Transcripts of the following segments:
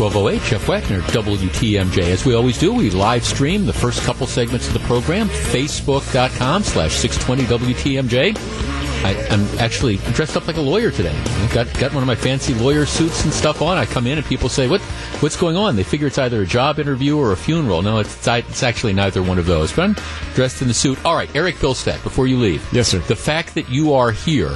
1208, Jeff Wagner, WTMJ. As we always do, we live stream the first couple segments of the program, facebook.com slash 620 WTMJ. I, am actually dressed up like a lawyer today. I've got got one of my fancy lawyer suits and stuff on. I come in and people say, "What what's going on?" They figure it's either a job interview or a funeral. No, it's it's actually neither one of those. But I'm dressed in the suit. All right, Eric Bilstead, before you leave, yes, sir. The fact that you are here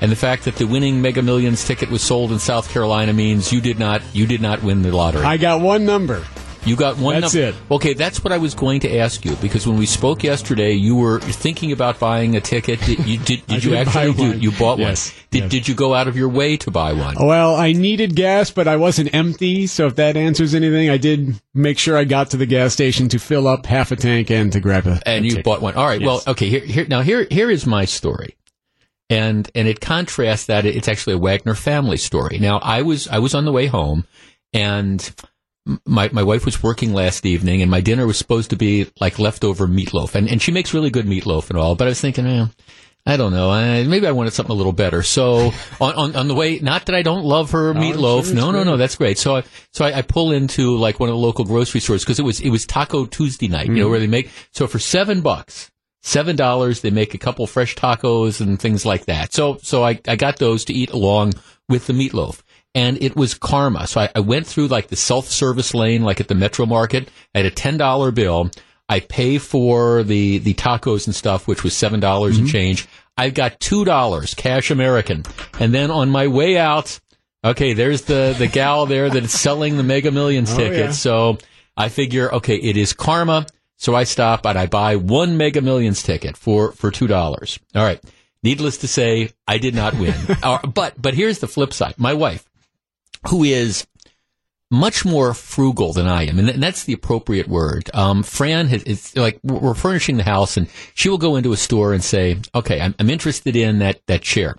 and the fact that the winning Mega Millions ticket was sold in South Carolina means you did not you did not win the lottery. I got one number. You got one. That's num- it. Okay, that's what I was going to ask you because when we spoke yesterday, you were thinking about buying a ticket. Did you did, did you actually buy do? You bought Yes, one. Did yes. did you go out of your way to buy one? Well, I needed gas, but I wasn't empty. So if that answers anything, I did make sure I got to the gas station to fill up half a tank and to grab a. and a you ticket. bought one. All right. Yes. Well, okay. Here, here now here here is my story, and and it contrasts that it's actually a Wagner family story. Now I was I was on the way home, and my my wife was working last evening, and my dinner was supposed to be like leftover meatloaf, and and she makes really good meatloaf and all. But I was thinking, eh, I don't know, I, maybe I wanted something a little better. So on, on on the way, not that I don't love her meatloaf, no, no, no, that's great. So I so I, I pull into like one of the local grocery stores because it was it was Taco Tuesday night, you know, where they make so for seven bucks. Seven dollars, they make a couple fresh tacos and things like that. So, so I, I got those to eat along with the meatloaf and it was karma. So I, I went through like the self-service lane, like at the Metro Market, at a ten dollar bill. I pay for the the tacos and stuff, which was seven dollars and mm-hmm. change. I've got two dollars cash American, and then on my way out, okay, there's the the gal there that's selling the Mega Millions Oh, tickets. yeah. So I figure, okay, it is karma. So I stop and I buy one Mega Millions ticket for for two dollars. All right. Needless to say, I did not win. Uh, but but here's the flip side. My wife, who is much more frugal than I am, and th- that's the appropriate word. Um, Fran has, it's like we're we're furnishing the house, and she will go into a store and say, "Okay, I'm, I'm interested in that that chair.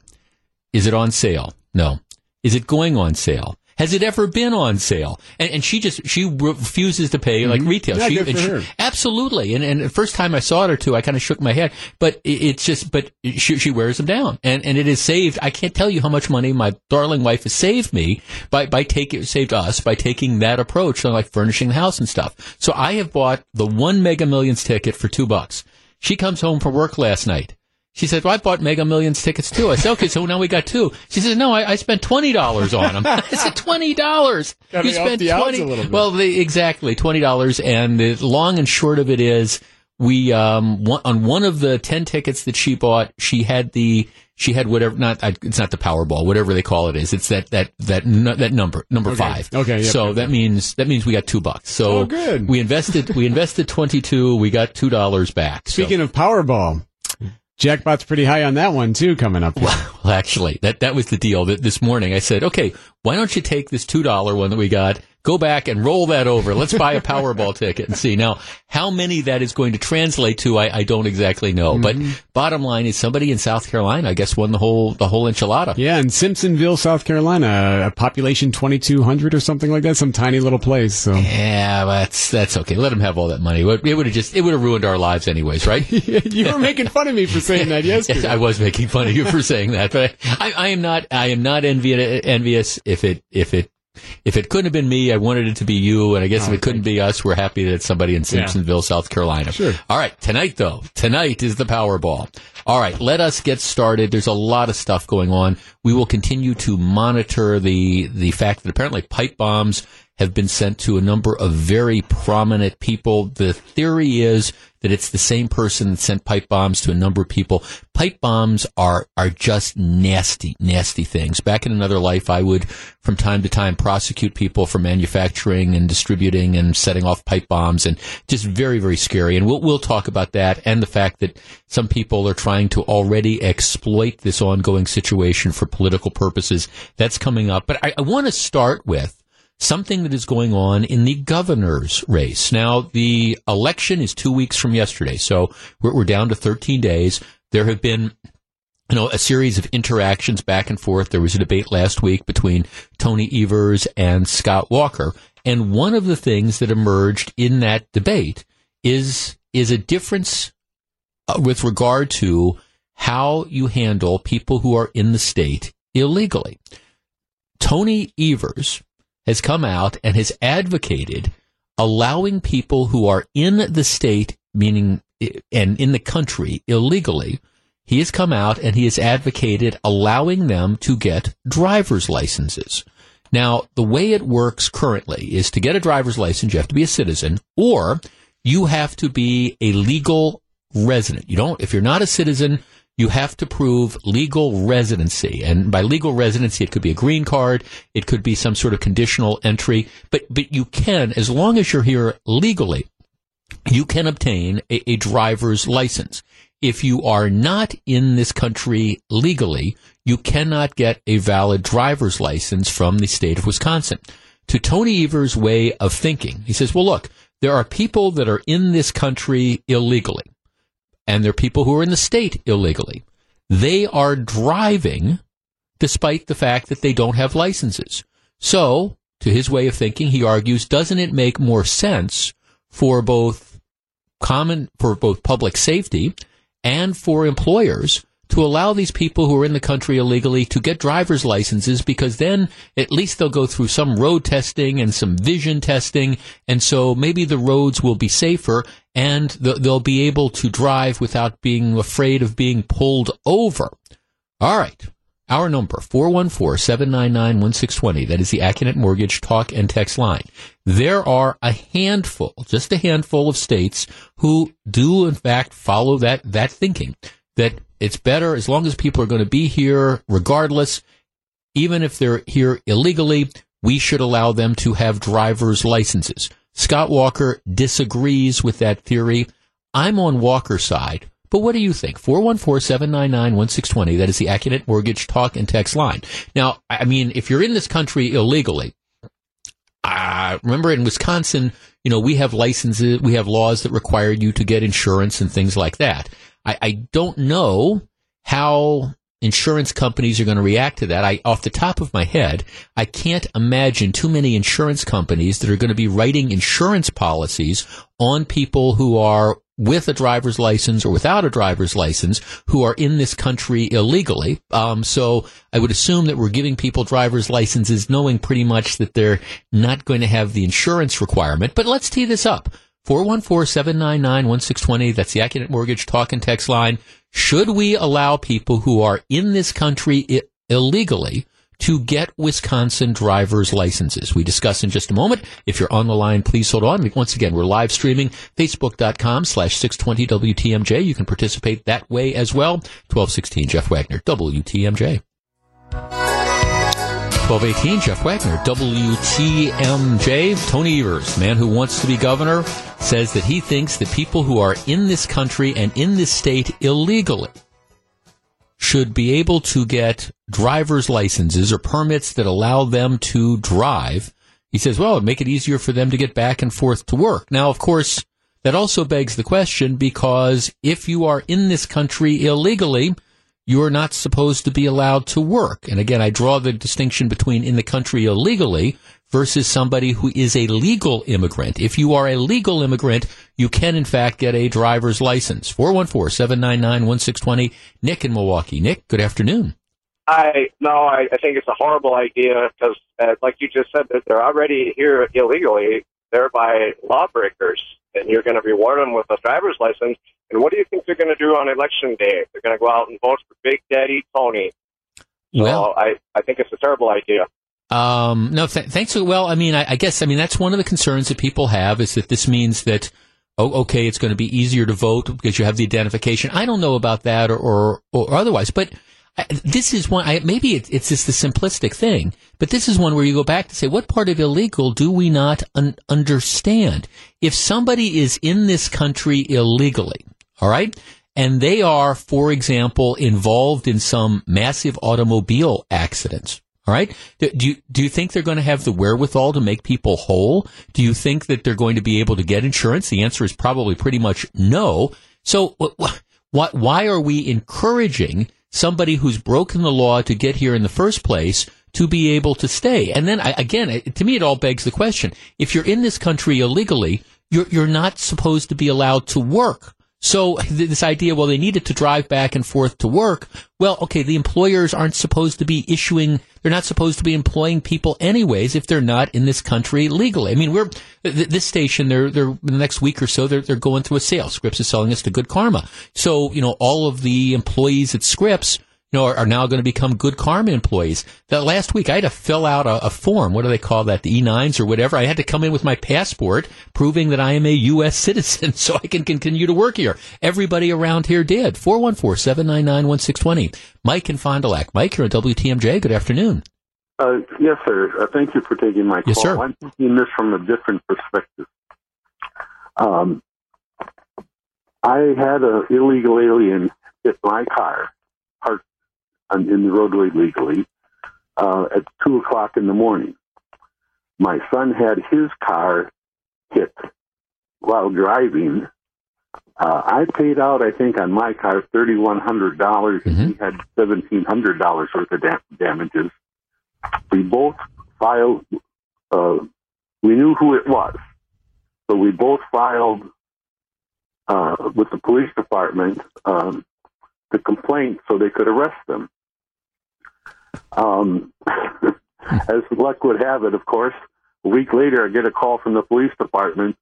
Is it on sale? No. Is it going on sale? Has it ever been on sale? And, and she just she refuses to pay like retail. Mm-hmm. Yeah, she, good for she- her. absolutely. And and the first time I saw it or two, I kind of shook my head. But it, it's just, but she, she wears them down, and and it has saved. I can't tell you how much money my darling wife has saved me by by taking saved us by taking that approach, on like furnishing the house and stuff. So I have bought the one Mega Millions ticket for two bucks. She comes home from work last night. She said, well, I bought Mega Millions tickets too. I said, okay, so now we got two. She said, no, I, I spent $20 on them. I said, $20. You spent the 20 a little bit. Well, the, exactly, $20. And the long and short of it is, we, um, one, on one of the 10 tickets that she bought, she had the, she had whatever, not, it's not the Powerball, whatever they call it is. It's that, that, that, that number, number Okay. five. Okay, yep, So yep, that yep. means, that means we got two bucks. So Oh, good. we invested, we invested 22, we got $2 back. So- Speaking of Powerball, jackpot's pretty high on that one too. Coming up. Well, actually, that that was the deal. That this morning I said, okay, why don't you take this two dollar one that we got, go back and roll that over. Let's buy a Powerball ticket and see. Now, how many that is going to translate to, I, I don't exactly know. But mm-hmm. bottom line is, somebody in South Carolina, I guess, won the whole the whole enchilada. Yeah, in Simpsonville, South Carolina, a population 2,200 or something like that, some tiny little place. So Yeah, that's that's okay. Let them have all that money. It would have just it would have ruined our lives anyways, right? you were making fun of me for saying that Yes, yesterday. I was making fun of you for saying that, but I, I am not. I am not envi- envious. If it if it if it couldn't have been me, I wanted it to be you. And I guess if oh, it couldn't be us, we're happy that it's somebody in Simpsonville, South Carolina. Sure. All right, tonight though, tonight is the Powerball. All right, let us get started. There's a lot of stuff going on. We will continue to monitor the the fact that apparently pipe bombs have been sent to a number of very prominent people. The theory is that it's the same person that sent pipe bombs to a number of people. Pipe bombs are are just nasty, nasty things. Back in another life, I would, from time to time, prosecute people for manufacturing and distributing and setting off pipe bombs, and just very, very scary. And we'll we'll talk about that and the fact that some people are trying to already exploit this ongoing situation for political purposes. That's coming up. But I, I want to start with something that is going on in the governor's race. Now, the election is two weeks from yesterday, so we're, we're down to 13 days. There have been you know, a series of interactions back and forth. There was a debate last week between Tony Evers and Scott Walker. And one of the things that emerged in that debate is, is a difference uh, with regard to how you handle people who are in the state illegally. Tony Evers has come out and has advocated allowing people who are in the state, meaning and in the country illegally, he has come out and he has advocated allowing them to get driver's licenses. Now, the way it works currently is to get a driver's license, you have to be a citizen, or you have to be a legal resident. You don't, if you're not a citizen, you have to prove legal residency. And by legal residency, it could be a green card, it could be some sort of conditional entry, but, but you can, as long as you're here legally, you can obtain a, a driver's license. If you are not in this country legally, you cannot get a valid driver's license from the state of Wisconsin. To Tony Evers' way of thinking, he says, well, look, there are people that are in this country illegally, and there are people who are in the state illegally. They are driving despite the fact that they don't have licenses. So, to his way of thinking, he argues, doesn't it make more sense for both common, for both public safety and for employers to allow these people who are in the country illegally to get driver's licenses because then at least they'll go through some road testing and some vision testing. And so maybe the roads will be safer and they'll be able to drive without being afraid of being pulled over. All right. Our number, 414-799-1620. That is the Accunet Mortgage talk and text line. There are a handful, just a handful of states who do in fact follow that, that thinking that it's better as long as people are going to be here regardless, even if they're here illegally, we should allow them to have driver's licenses. Scott Walker disagrees with that theory. I'm on Walker's side. But what do you think? 414-799-1620. That is the Accunet Mortgage talk and text line. Now, I mean, if you're in this country illegally, uh, remember in Wisconsin, you know, we have licenses, we have laws that require you to get insurance and things like that. I, I don't know how insurance companies are going to react to that. I, off the top of my head, I can't imagine too many insurance companies that are going to be writing insurance policies on people who are with a driver's license or without a driver's license who are in this country illegally. Um, so I would assume that we're giving people driver's licenses knowing pretty much that they're not going to have the insurance requirement. But let's tee this up. 414-799-1620. That's the Accunet Mortgage talk and text line. Should we allow people who are in this country I- illegally to get Wisconsin driver's licenses? We discuss in just a moment. If you're on the line, please hold on. Once again, we're live streaming facebook.com slash 620 WTMJ. You can participate that way as well. 1216 Jeff Wagner, WTMJ. 1218, Jeff Wagner, WTMJ. Tony Evers, man who wants to be governor, says that he thinks that people who are in this country and in this state illegally should be able to get driver's licenses or permits that allow them to drive. He says, well, it'd make it easier for them to get back and forth to work. Now, of course, that also begs the question because if you are in this country illegally, you're not supposed to be allowed to work. And again, I draw the distinction between in the country illegally versus somebody who is a legal immigrant. If you are a legal immigrant, you can in fact get a driver's license. 414-799-1620. Nick in Milwaukee. Nick, good afternoon. I no, I, I think it's a horrible idea because, uh, like you just said, that they're already here illegally, thereby lawbreakers, and you're going to reward them with a driver's license. And what do you think they're going to do on election day? They're going to go out and vote for Big Daddy Tony. So well, I, I think it's a terrible idea. Um, no, th- thanks. Well, I mean, I, I, guess, I mean, that's one of the concerns that people have is that this means that, oh, okay, it's going to be easier to vote because you have the identification. I don't know about that or, or, or otherwise, but this is one, maybe it, it's just the simplistic thing, but this is one where you go back to say, what part of illegal do we not un- understand? If somebody is in this country illegally, all right? And they are, for example, involved in some massive automobile accidents. All right. Do you, do you think they're going to have the wherewithal to make people whole? Do you think that they're going to be able to get insurance? The answer is probably pretty much no. So why, why are we encouraging somebody who's broken the law to get here in the first place to be able to stay? And then again, to me, it all begs the question. If you're in this country illegally, you're, you're not supposed to be allowed to work. So this idea, well, they needed to drive back and forth to work. Well, okay, the employers aren't supposed to be issuing, they're not supposed to be employing people anyways if they're not in this country legally. I mean, we're, this station, they're, they're, in the next week or so, they're, they're going through a sale. Scripps is selling us to Good Karma. So, you know, all of the employees at Scripps, you know, are, are now going to become good karma employees. That last week, I had to fill out a, a, form. What do they call that? The E9s or whatever. I had to come in with my passport proving that I am a U.S. citizen so I can continue to work here. Everybody around here did. 414-799-1620. Mike in Fond du Lac. Mike, you're on WTMJ. Good afternoon. Uh, yes, sir. Uh, thank you for taking my yes, call. Sir. I'm taking this from a different perspective. Um, I had an illegal alien hit my car in the roadway legally uh, at two o'clock in the morning. My son had his car hit while driving. Uh, I paid out, I think, on my car thirty one hundred dollars, mm-hmm. and he had seventeen hundred dollars worth of da- damages. We both filed. Uh, we knew who it was, so we both filed uh, with the police department um, the complaint so they could arrest them. Um, as luck would have it, of course, a week later, I get a call from the police department.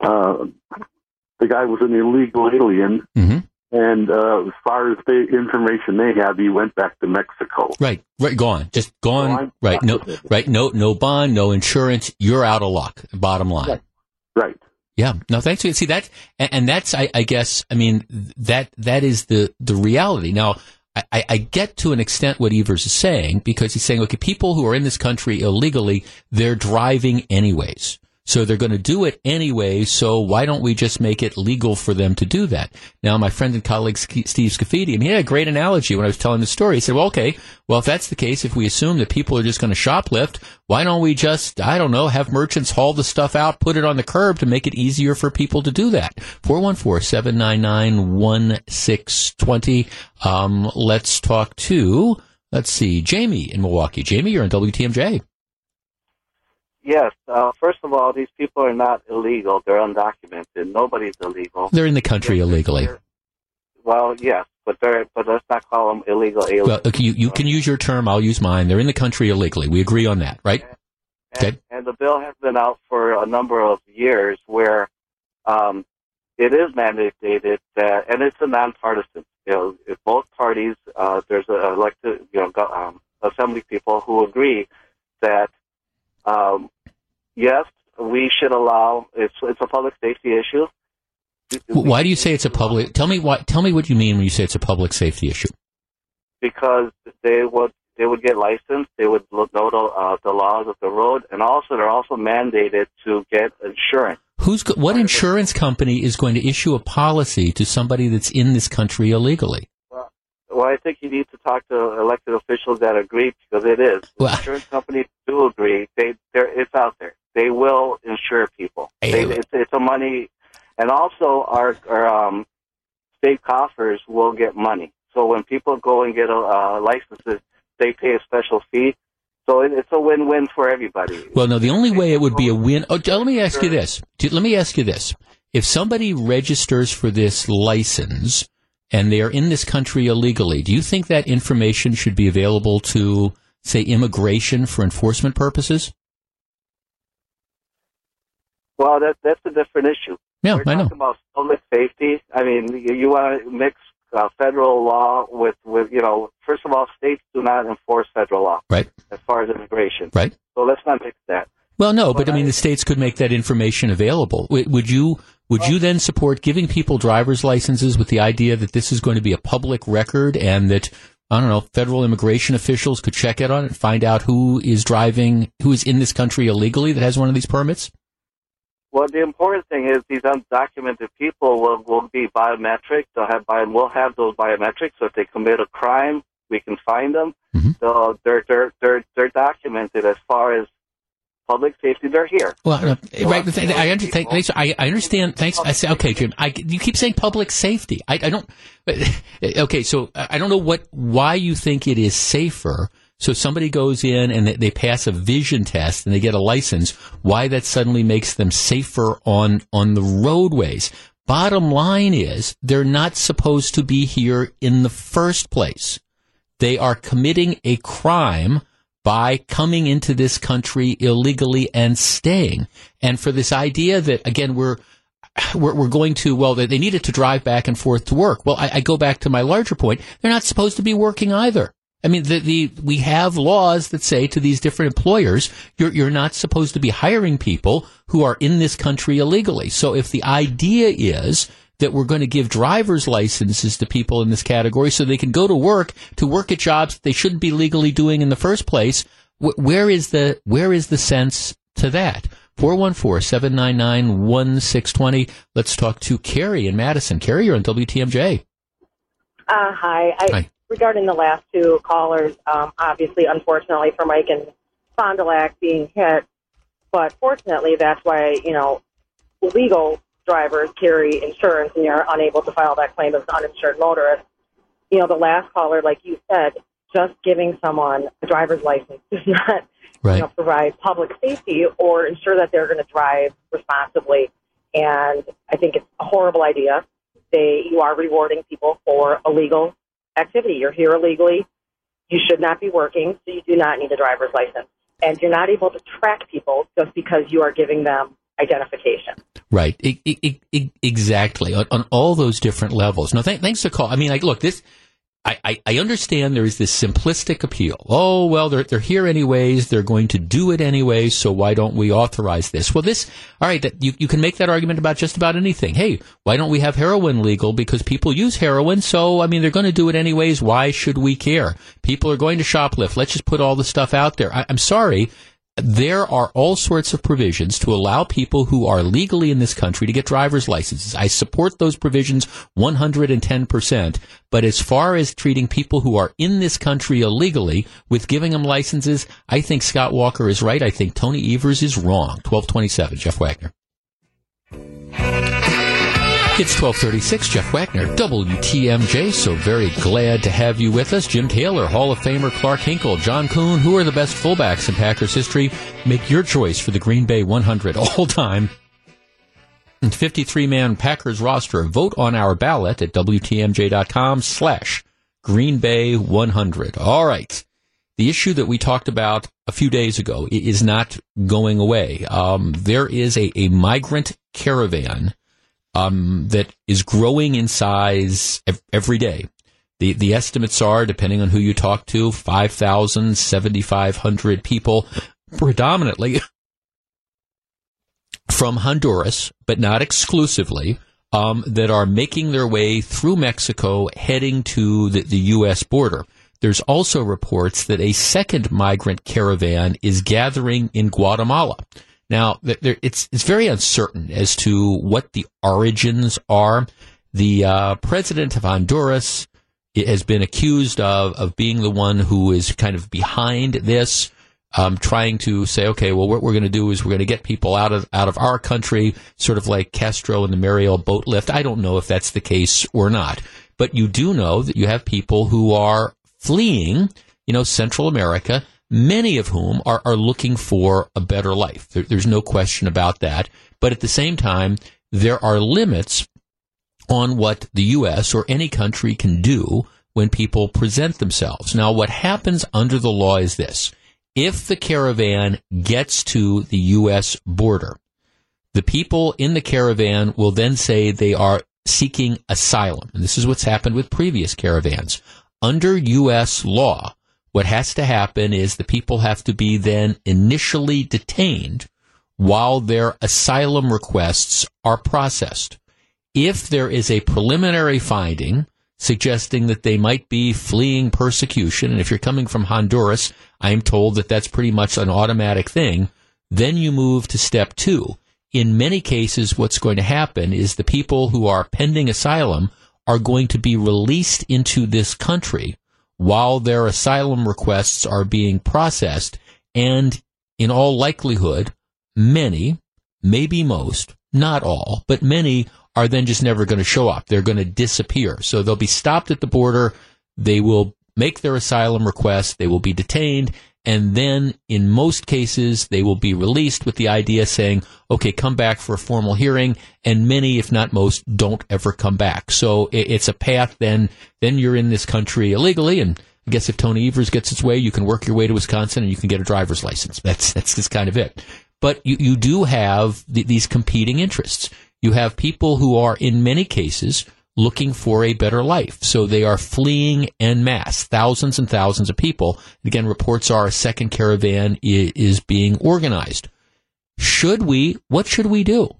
Uh, the guy was an illegal alien, mm-hmm. and uh, as far as the information they have, he went back to Mexico. Right, right, gone, just gone. So right, no, right, no, no bond, no insurance. You're out of luck. Bottom line. Right. right. Yeah, no, thanks. See that, and, and that's, I, I, guess, I mean, that that is the the reality. Now, I, I, get to an extent what Evers is saying because he's saying, okay, people who are in this country illegally, they're driving anyways. So they're going to do it anyway. So why don't we just make it legal for them to do that? Now, my friend and colleague Steve Scafidi, I mean, he had a great analogy when I was telling the story. He said, well, okay, well, if that's the case, if we assume that people are just going to shoplift, why don't we just, I don't know, have merchants haul the stuff out, put it on the curb to make it easier for people to do that? 414-799-1620. Um, let's talk to, let's see, Jamie in Milwaukee. Jamie, you're on WTMJ. Yes. Uh, first of all, these people are not illegal. They're undocumented. Nobody's illegal. They're in the country they're, illegally. They're, well, yes, but they're but let's not call them illegal aliens. Well, okay, you, you can use your term. I'll use mine. They're in the country illegally. We agree on that, right? And, okay. And the bill has been out for a number of years, where um, it is mandated that, and it's a nonpartisan. You know, if both parties, uh, there's a elected, you know, um, assembly people who agree that um, yes, we should allow. It's it's a public safety issue. Why do you say it's a public? Tell me what. Tell me what you mean when you say it's a public safety issue. Because they would they would get licensed. They would know the, uh, the laws of the road, and also they're also mandated to get insurance. Who's what insurance company is going to issue a policy to somebody that's in this country illegally? Well, I think you need to talk to elected officials that agree because it is. Well, insurance companies do agree. They, it's out there. They will insure people. They, it's, it's a money, and also our, our um, state coffers will get money. So when people go and get a uh, licenses, they pay a special fee. So it, it's a win-win for everybody. Well, no, the only way it would be a win. Oh, let me ask you this. Let me ask you this. If somebody registers for this license and they are in this country illegally, do you think that information should be available to, say, immigration for enforcement purposes? Well, that that's a different issue. Yeah, We're I know. about public safety. I mean, you, you want to mix uh, federal law with, with, you know, first of all, states do not enforce federal law. Right. As far as immigration. Right. So let's not mix that. Well, no, but, but I mean, the states could make that information available. Would you would you then support giving people driver's licenses with the idea that this is going to be a public record and that I don't know, federal immigration officials could check it on it and find out who is driving, who is in this country illegally that has one of these permits? Well, the important thing is these undocumented people will, will be biometric. They'll have bio, we'll have those biometrics. So if they commit a crime, we can find them. Mm-hmm. So they're they're they're they're documented as far as public safety. They're here. Well, uh, right. I understand. Thanks, I, I understand. Thanks. I say, okay, Jim. I, you keep saying public safety. I, I don't. Okay, so I don't know what why you think it is safer. So somebody goes in and they, pass a vision test and they get a license. Why that suddenly makes them safer on on the roadways? Bottom line is they're not supposed to be here in the first place. They are committing a crime by coming into this country illegally and staying. And for this idea that, again, we're, we're, we're going to, well, they, they needed to drive back and forth to work. Well, I, I go back to my larger point. They're not supposed to be working either. I mean, the, the, we have laws that say to these different employers, you're, you're not supposed to be hiring people who are in this country illegally. So if the idea is that we're going to give driver's licenses to people in this category so they can go to work to work at jobs they shouldn't be legally doing in the first place, wh- where is the where is the sense to that? 414-799-1620. Let's talk to Carrie in Madison. Carrie, you're on WTMJ. Uh, hi. I, hi regarding the last two callers, um, obviously, unfortunately for Mike and Fond du Lac being hit, but fortunately, that's why you know legal drivers carry insurance, and you're unable to file that claim as an uninsured motorist. You know, the last caller, like you said, just giving someone a driver's license does not right. you know, provide public safety or ensure that they're going to drive responsibly. And I think it's a horrible idea. They you are rewarding people for illegal activity. You're here illegally. You should not be working, so you do not need a driver's license. And you're not able to track people just because you are giving them identification. Right. exactly. On, on, all those different levels. No, th- thanks for call. I mean, like, look, this I, I, I understand there is this simplistic appeal. Oh, well, they're, they're here anyways. They're going to do it anyway. So why don't we authorize this? Well, this, all right, that, you, you can make that argument about just about anything. Hey, why don't we have heroin legal? Because people use heroin. So, I mean, they're going to do it anyways. Why should we care? People are going to shoplift. Let's just put all the stuff out there. I, I'm sorry there are all sorts of provisions to allow people who are legally in this country to get driver's licenses. I support those provisions 110%. But as far as treating people who are in this country illegally with giving them licenses, I think Scott Walker is right. I think Tony Evers is wrong. 1227, Jeff Wagner. It's 1236, Jeff Wagner, WTMJ. So very glad to have you with us. Jim Taylor, Hall of Famer Clark Hinkle, John Kuhn. Who are the best fullbacks in Packers history? Make your choice for the Green Bay 100 all time. 53 man Packers roster. Vote on our ballot at WTMJ.com slash Green Bay 100. All right. The issue that we talked about a few days ago is not going away. Um, there is a, a migrant caravan um, that is growing in size every day. The, the estimates are, depending on who you talk to, 5,000, 7,500 people, predominantly from Honduras, but not exclusively, um, that are making their way through Mexico, heading to the, the U.S. border. There's also reports that a second migrant caravan is gathering in Guatemala. Now, it's it's very uncertain as to what the origins are. The uh, president of Honduras has been accused of of being the one who is kind of behind this, um, trying to say, okay, well, what we're going to do is we're going to get people out of out of our country, sort of like Castro and the Mariel boat lift. I don't know if that's the case or not, but you do know that you have people who are fleeing, you know, Central America many of whom are, are looking for a better life. There, there's no question about that. But at the same time, there are limits on what the U.S. or any country can do when people present themselves. Now, what happens under the law is this. If the caravan gets to the U.S. border, the people in the caravan will then say they are seeking asylum. And this is what's happened with previous caravans. Under U.S. law, what has to happen is the people have to be then initially detained while their asylum requests are processed. If there is a preliminary finding suggesting that they might be fleeing persecution, and if you're coming from Honduras, I am told that that's pretty much an automatic thing, then you move to step two. In many cases, what's going to happen is the people who are pending asylum are going to be released into this country while their asylum requests are being processed. And in all likelihood, many, maybe most, not all, but many are then just never going to show up. They're going to disappear. So they'll be stopped at the border. They will make their asylum request. They will be detained. And then in most cases, they will be released with the idea saying, okay, come back for a formal hearing. And many, if not most, don't ever come back. So it's a path then, then you're in this country illegally. And I guess if Tony Evers gets its way, you can work your way to Wisconsin and you can get a driver's license. That's, that's just kind of it. But you, you do have th- these competing interests. You have people who are, in many cases, looking for a better life. So they are fleeing en masse, thousands and thousands of people. Again, reports are a second caravan is being organized. Should we, what should we do?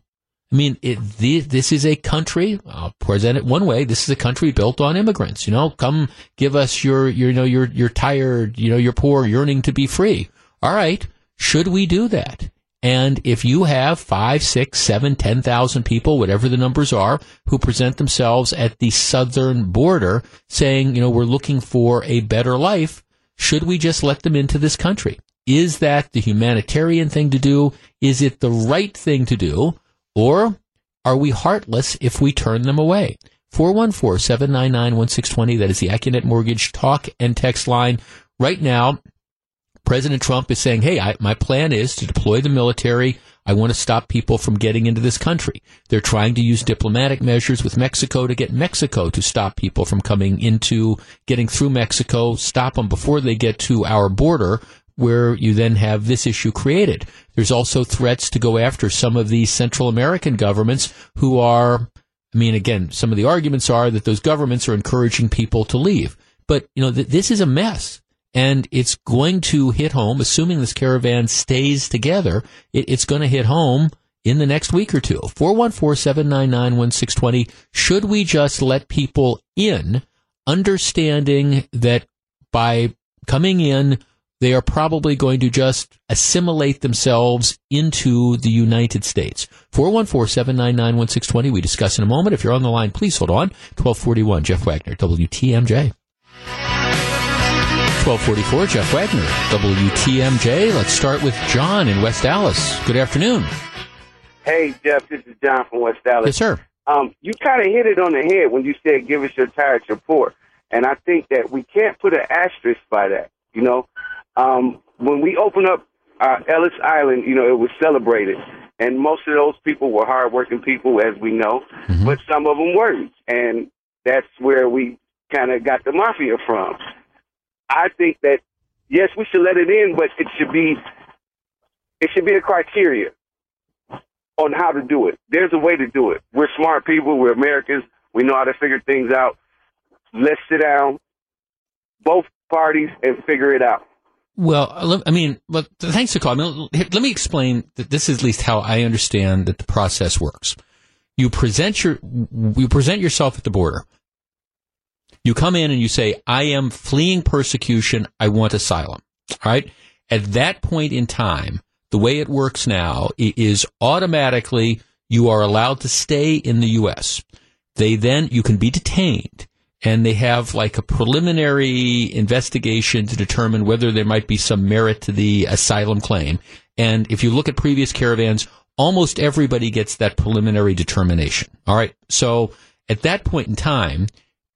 I mean, it, this is a country, I'll present it one way, this is a country built on immigrants. You know, come give us your, your you know, you're, tired, you know, you're poor, yearning to be free. All right. Should we do that? And if you have five, six, seven, ten thousand people, whatever the numbers are, who present themselves at the southern border saying, you know, we're looking for a better life, should we just let them into this country? Is that the humanitarian thing to do? Is it the right thing to do? Or are we heartless if we turn them away? 414-799-1620. That is the Accunet Mortgage talk and text line. Right now, President Trump is saying, hey, I, my plan is to deploy the military. I want to stop people from getting into this country. They're trying to use diplomatic measures with Mexico to get Mexico to stop people from coming into, getting through Mexico, stop them before they get to our border, where you then have this issue created. There's also threats to go after some of these Central American governments who are, I mean, again, some of the arguments are that those governments are encouraging people to leave. But, you know, th- this is a mess and it's going to hit home, assuming this caravan stays together, it, it's going to hit home in the next week or two. 414-799-1620. Should we just let people in, understanding that by coming in, they are probably going to just assimilate themselves into the United States. 414-799-1620. We discuss in a moment. If you're on the line, please hold on. 1241, Jeff Wagner, WTMJ. 1244, Jeff Wagner, WTMJ. Let's start with John in West Allis. Good afternoon. Hey, Jeff, this is John from West Allis. Yes, sir. Um, you kind of hit it on the head when you said give us your tires report. And I think that we can't put an asterisk by that. You know, um, when we opened up uh, Ellis Island, you know, it was celebrated. And most of those people were hardworking people, as we know, mm-hmm. but some of them weren't. And that's where we kind of got the mafia from. I think that yes, we should let it in, but it should be it should be a criteria on how to do it. There's a way to do it. We're smart people. We're Americans. We know how to figure things out. Let's sit down, both parties, and figure it out. Well, I mean, but thanks for calling. Let me explain that this is at least how I understand that the process works. You present your you present yourself at the border. You come in and you say, I am fleeing persecution. I want asylum. All right. At that point in time, the way it works now is automatically you are allowed to stay in the U.S. They then, you can be detained and they have like a preliminary investigation to determine whether there might be some merit to the asylum claim. And if you look at previous caravans, almost everybody gets that preliminary determination. All right. So at that point in time,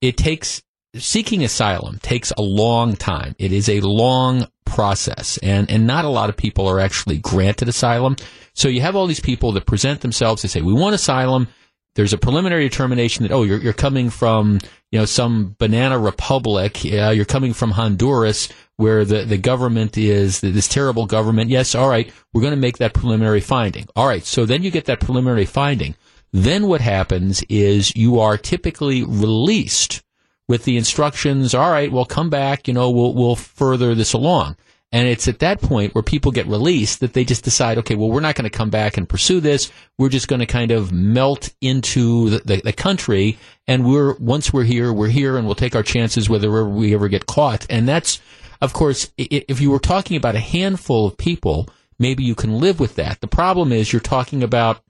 it takes seeking asylum takes a long time. It is a long process, and and not a lot of people are actually granted asylum. So you have all these people that present themselves. They say we want asylum. There's a preliminary determination that oh you're you're coming from you know some banana republic. You're coming from Honduras where the, the government is this terrible government. Yes, all right, we're going to make that preliminary finding. All right, so then you get that preliminary finding. Then what happens is you are typically released with the instructions, all right, well, come back, you know, we'll, we'll further this along. And it's at that point where people get released that they just decide, okay, well, we're not going to come back and pursue this. We're just going to kind of melt into the, the, the, country. And we're, once we're here, we're here and we'll take our chances whether we ever get caught. And that's, of course, if you were talking about a handful of people, maybe you can live with that. The problem is you're talking about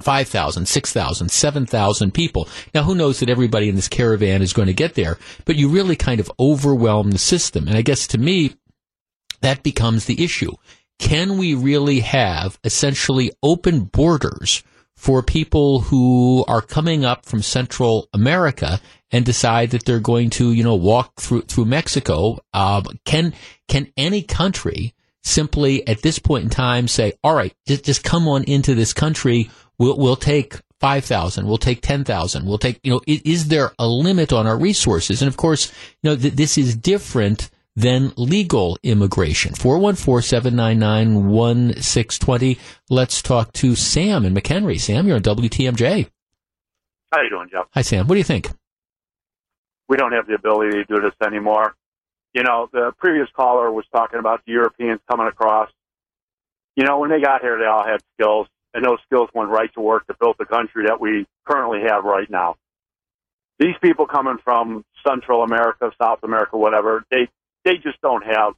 5,000, 6,000, 7,000 people. Now, who knows that everybody in this caravan is going to get there, but you really kind of overwhelm the system. And I guess to me, that becomes the issue. Can we really have essentially open borders for people who are coming up from Central America and decide that they're going to, you know, walk through through Mexico. Um, can can any country simply at this point in time say, "All right, just, just come on into this country. We'll we'll take 5,000, we'll take 10,000, we'll take, you know, is, is, there a limit on our resources? And of course, you know, th- this is different than legal immigration. 414-799-1620. Let's talk to Sam in McHenry. Sam, you're on WTMJ. How you doing, Jeff? Hi, Sam. What do you think? We don't have the ability to do this anymore. You know, the previous caller was talking about the Europeans coming across. You know, when they got here, they all had skills, and those skills went right to work to build the country that we currently have right now. These people coming from Central America, South America, whatever, they they just don't have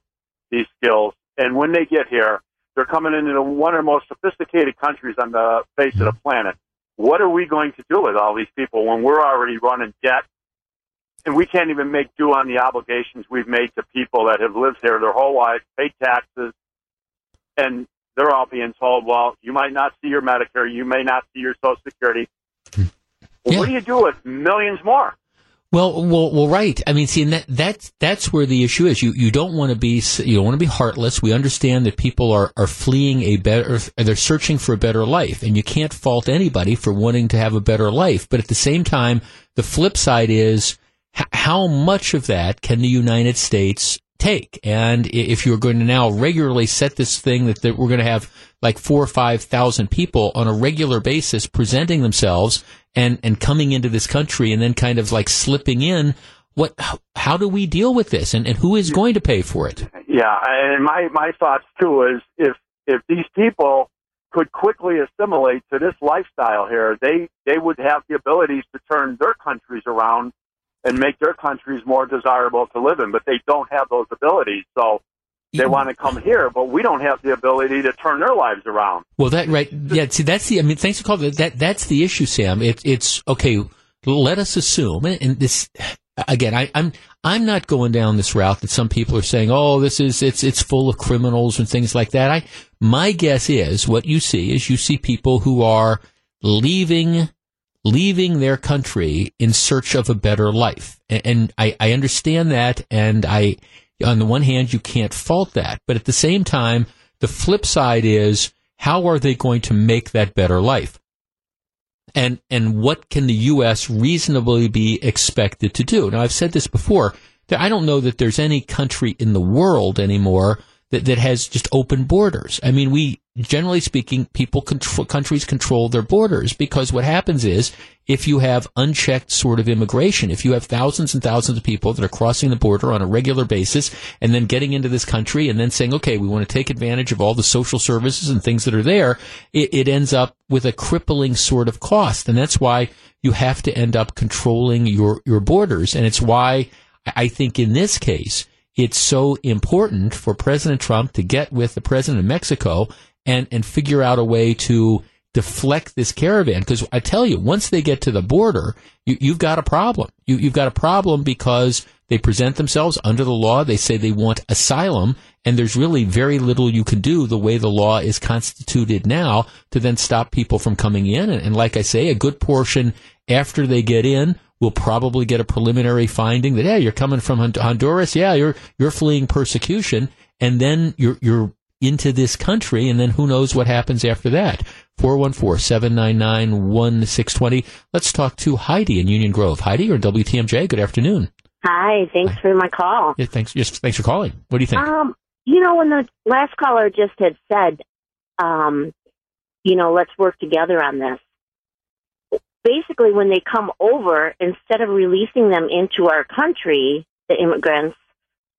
these skills. And when they get here, they're coming into one of the most sophisticated countries on the face of the planet. What are we going to do with all these people when we're already running debt and we can't even make do on the obligations we've made to people that have lived here their whole lives, paid taxes, and they're all being told, well, you might not see your Medicare, you may not see your Social Security. Well, yeah. What do you do with millions more? Well, well, well, right. I mean, see, and that, that's, that's where the issue is. You, you don't want to be, you don't want to be heartless. We understand that people are, are fleeing a better, they're searching for a better life, and you can't fault anybody for wanting to have a better life. But at the same time, the flip side is, h- how much of that can the United States take? And if you're going to now regularly set this thing that, that we're going to have like four or five thousand people on a regular basis presenting themselves and and coming into this country and then kind of like slipping in what how do we deal with this and, and who is going to pay for it yeah and my my thoughts too is if if these people could quickly assimilate to this lifestyle here they they would have the abilities to turn their countries around and make their countries more desirable to live in but they don't have those abilities so they want to come here, but we don't have the ability to turn their lives around. Well, that right, yeah. See, that's the. I mean, thanks for calling. That that's the issue, Sam. It, it's okay. Let us assume, and this again, I, I'm I'm not going down this route that some people are saying. Oh, this is it's it's full of criminals and things like that. I my guess is what you see is you see people who are leaving leaving their country in search of a better life, and, and I I understand that, and I on the one hand, you can't fault that. But at the same time, the flip side is how are they going to make that better life? And, and what can the U.S. reasonably be expected to do? Now, I've said this before. I don't know that there's any country in the world anymore that, that has just open borders. I mean, we, generally speaking, people control, countries control their borders because what happens is if you have unchecked sort of immigration, if you have thousands and thousands of people that are crossing the border on a regular basis and then getting into this country and then saying, okay, we want to take advantage of all the social services and things that are there, it, it ends up with a crippling sort of cost. And that's why you have to end up controlling your, your borders. And it's why I think in this case, it's so important for President Trump to get with the president of Mexico and, and figure out a way to deflect this caravan. Because I tell you, once they get to the border, you, have got a problem. You, you've got a problem because they present themselves under the law. They say they want asylum, and there's really very little you can do the way the law is constituted now to then stop people from coming in. And, and like I say, a good portion after they get in We'll probably get a preliminary finding that, yeah, you're coming from Honduras. Yeah, you're, you're fleeing persecution. And then you're, you're into this country. And then who knows what happens after that. 414-799-1620. Let's talk to Heidi in Union Grove. Heidi, you're in WTMJ. Good afternoon. Hi. Thanks Hi. for my call. Yeah, thanks. Yes, thanks for calling. What do you think? Um, you know, when the last caller just had said, um, you know, let's work together on this basically when they come over, instead of releasing them into our country, the immigrants,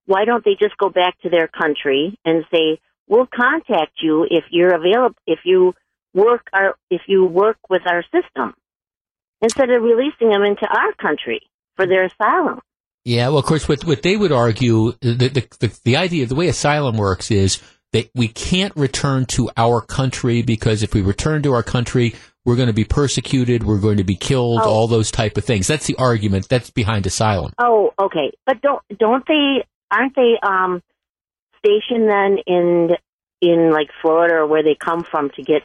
why don't they just go back to their country and say, we'll contact you if you're available, if you work our, if you work with our system, instead of releasing them into our country for their asylum. Yeah, well, of course, what, what they would argue, the, the, the, the idea, the way asylum works is that we can't return to our country because if we return to our country, we're going to be persecuted, we're going to be killed, oh. all those type of things. That's the argument that's behind asylum. Oh, okay. But don't don't they aren't they um stationed then in in like Florida or where they come from to get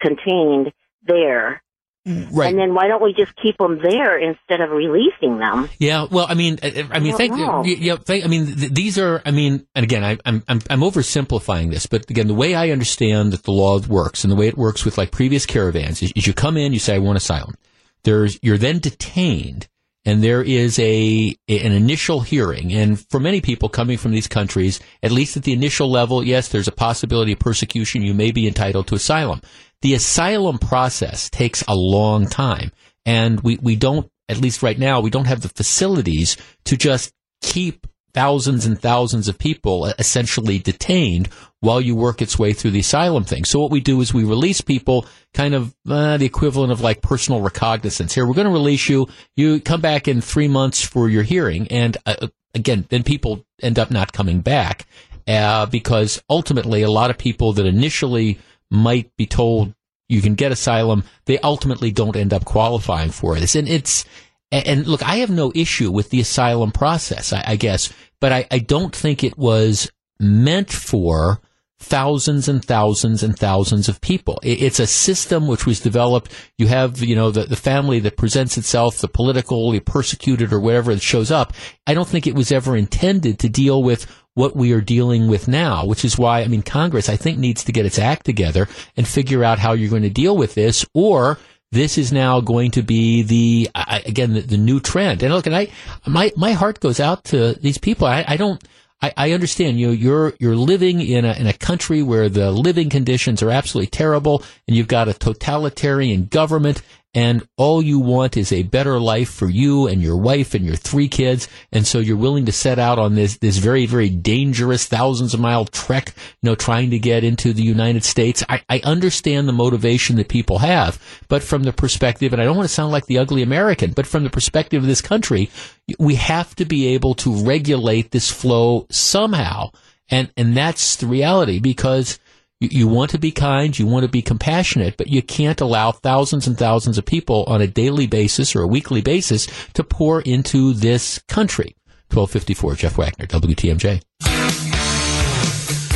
contained? there Right. And then why don't we just keep them there instead of releasing them? Yeah. Well, I mean, I, I mean, I thank you. Yeah. Thank, I mean, th- these are. I mean, and again, I, I'm I'm I'm oversimplifying this, but again, the way I understand that the law works and the way it works with like previous caravans is, is you come in, you say, I want asylum. There's you're then detained and there is a an initial hearing. And for many people coming from these countries, at least at the initial level, yes, there's a possibility of persecution. You may be entitled to asylum. The asylum process takes a long time, and we we don't, at least right now, we don't have the facilities to just keep thousands and thousands of people essentially detained while you work its way through the asylum thing. So what we do is we release people kind of uh, the equivalent of like personal recognizance. Here, we're going to release you. You come back in three months for your hearing. And uh, again, then people end up not coming back uh, because ultimately a lot of people that initially might be told you can get asylum, they ultimately don't end up qualifying for this. And it's, and look, I have no issue with the asylum process, I, I guess, but I, I don't think it was meant for thousands and thousands and thousands of people. It's a system which was developed. You have, you know, the, the family that presents itself, the political, the persecuted or whatever that shows up. I don't think it was ever intended to deal with what we are dealing with now, which is why, I mean, Congress, I think, needs to get its act together and figure out how you're going to deal with this or this is now going to be the again the, the, new trend. And look, and I my my heart goes out to these people. I, I don't. I, I, understand you. Know, You're you're living in a in a country where the living conditions are absolutely terrible, and you've got a totalitarian government, and all you want is a better life for you and your wife and your three kids, and so you're willing to set out on this this very very dangerous thousands of mile trek, you know, trying to get into the United States. I, I understand the motivation that people have, but from the perspective, and I don't want to sound like the ugly American, but from the perspective of this country, we have to be able to regulate this flow somehow, and and that's the reality because you, you want to be kind, you want to be compassionate, but you can't allow thousands and thousands of people on a daily basis or a weekly basis to pour into this country. 1254, Jeff Wagner, WTMJ.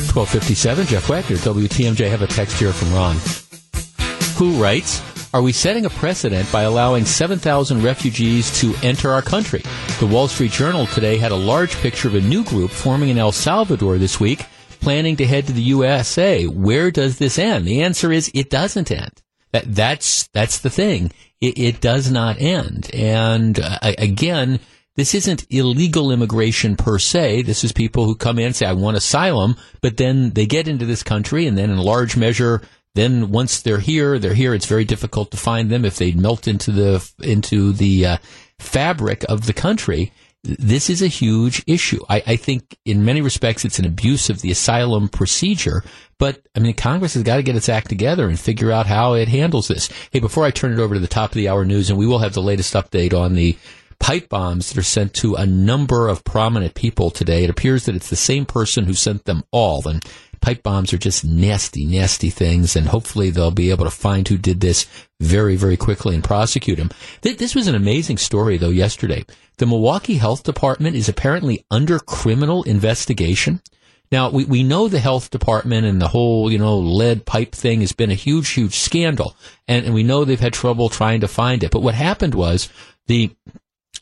1257, Jeff Wagner, WTMJ. Have a text here from Ron, who writes, are we setting a precedent by allowing 7,000 refugees to enter our country? The Wall Street Journal today had a large picture of a new group forming in El Salvador this week planning to head to the USA. Where does this end? The answer is it doesn't end. That that's that's the thing. It, it does not end. And uh, again, this isn't illegal immigration per se. This is people who come in and say, I want asylum, but then they get into this country and then in large measure, then once they're here, they're here. It's very difficult to find them if they melt into the, into the uh, fabric of the country this is a huge issue. I, I, think in many respects it's an abuse of the asylum procedure, but I mean, Congress has got to get its act together and figure out how it handles this. Hey, before I turn it over to the top of the hour news, and we will have the latest update on the pipe bombs that are sent to a number of prominent people today. It appears that it's the same person who sent them all. And pipe bombs are just nasty, nasty things, and hopefully they'll be able to find who did this very, very quickly and prosecute him. This was an amazing story, though, yesterday. The Milwaukee Health Department is apparently under criminal investigation. Now, we, we know the health department and the whole, you know, lead pipe thing has been a huge, huge scandal. And, and we know they've had trouble trying to find it. But what happened was the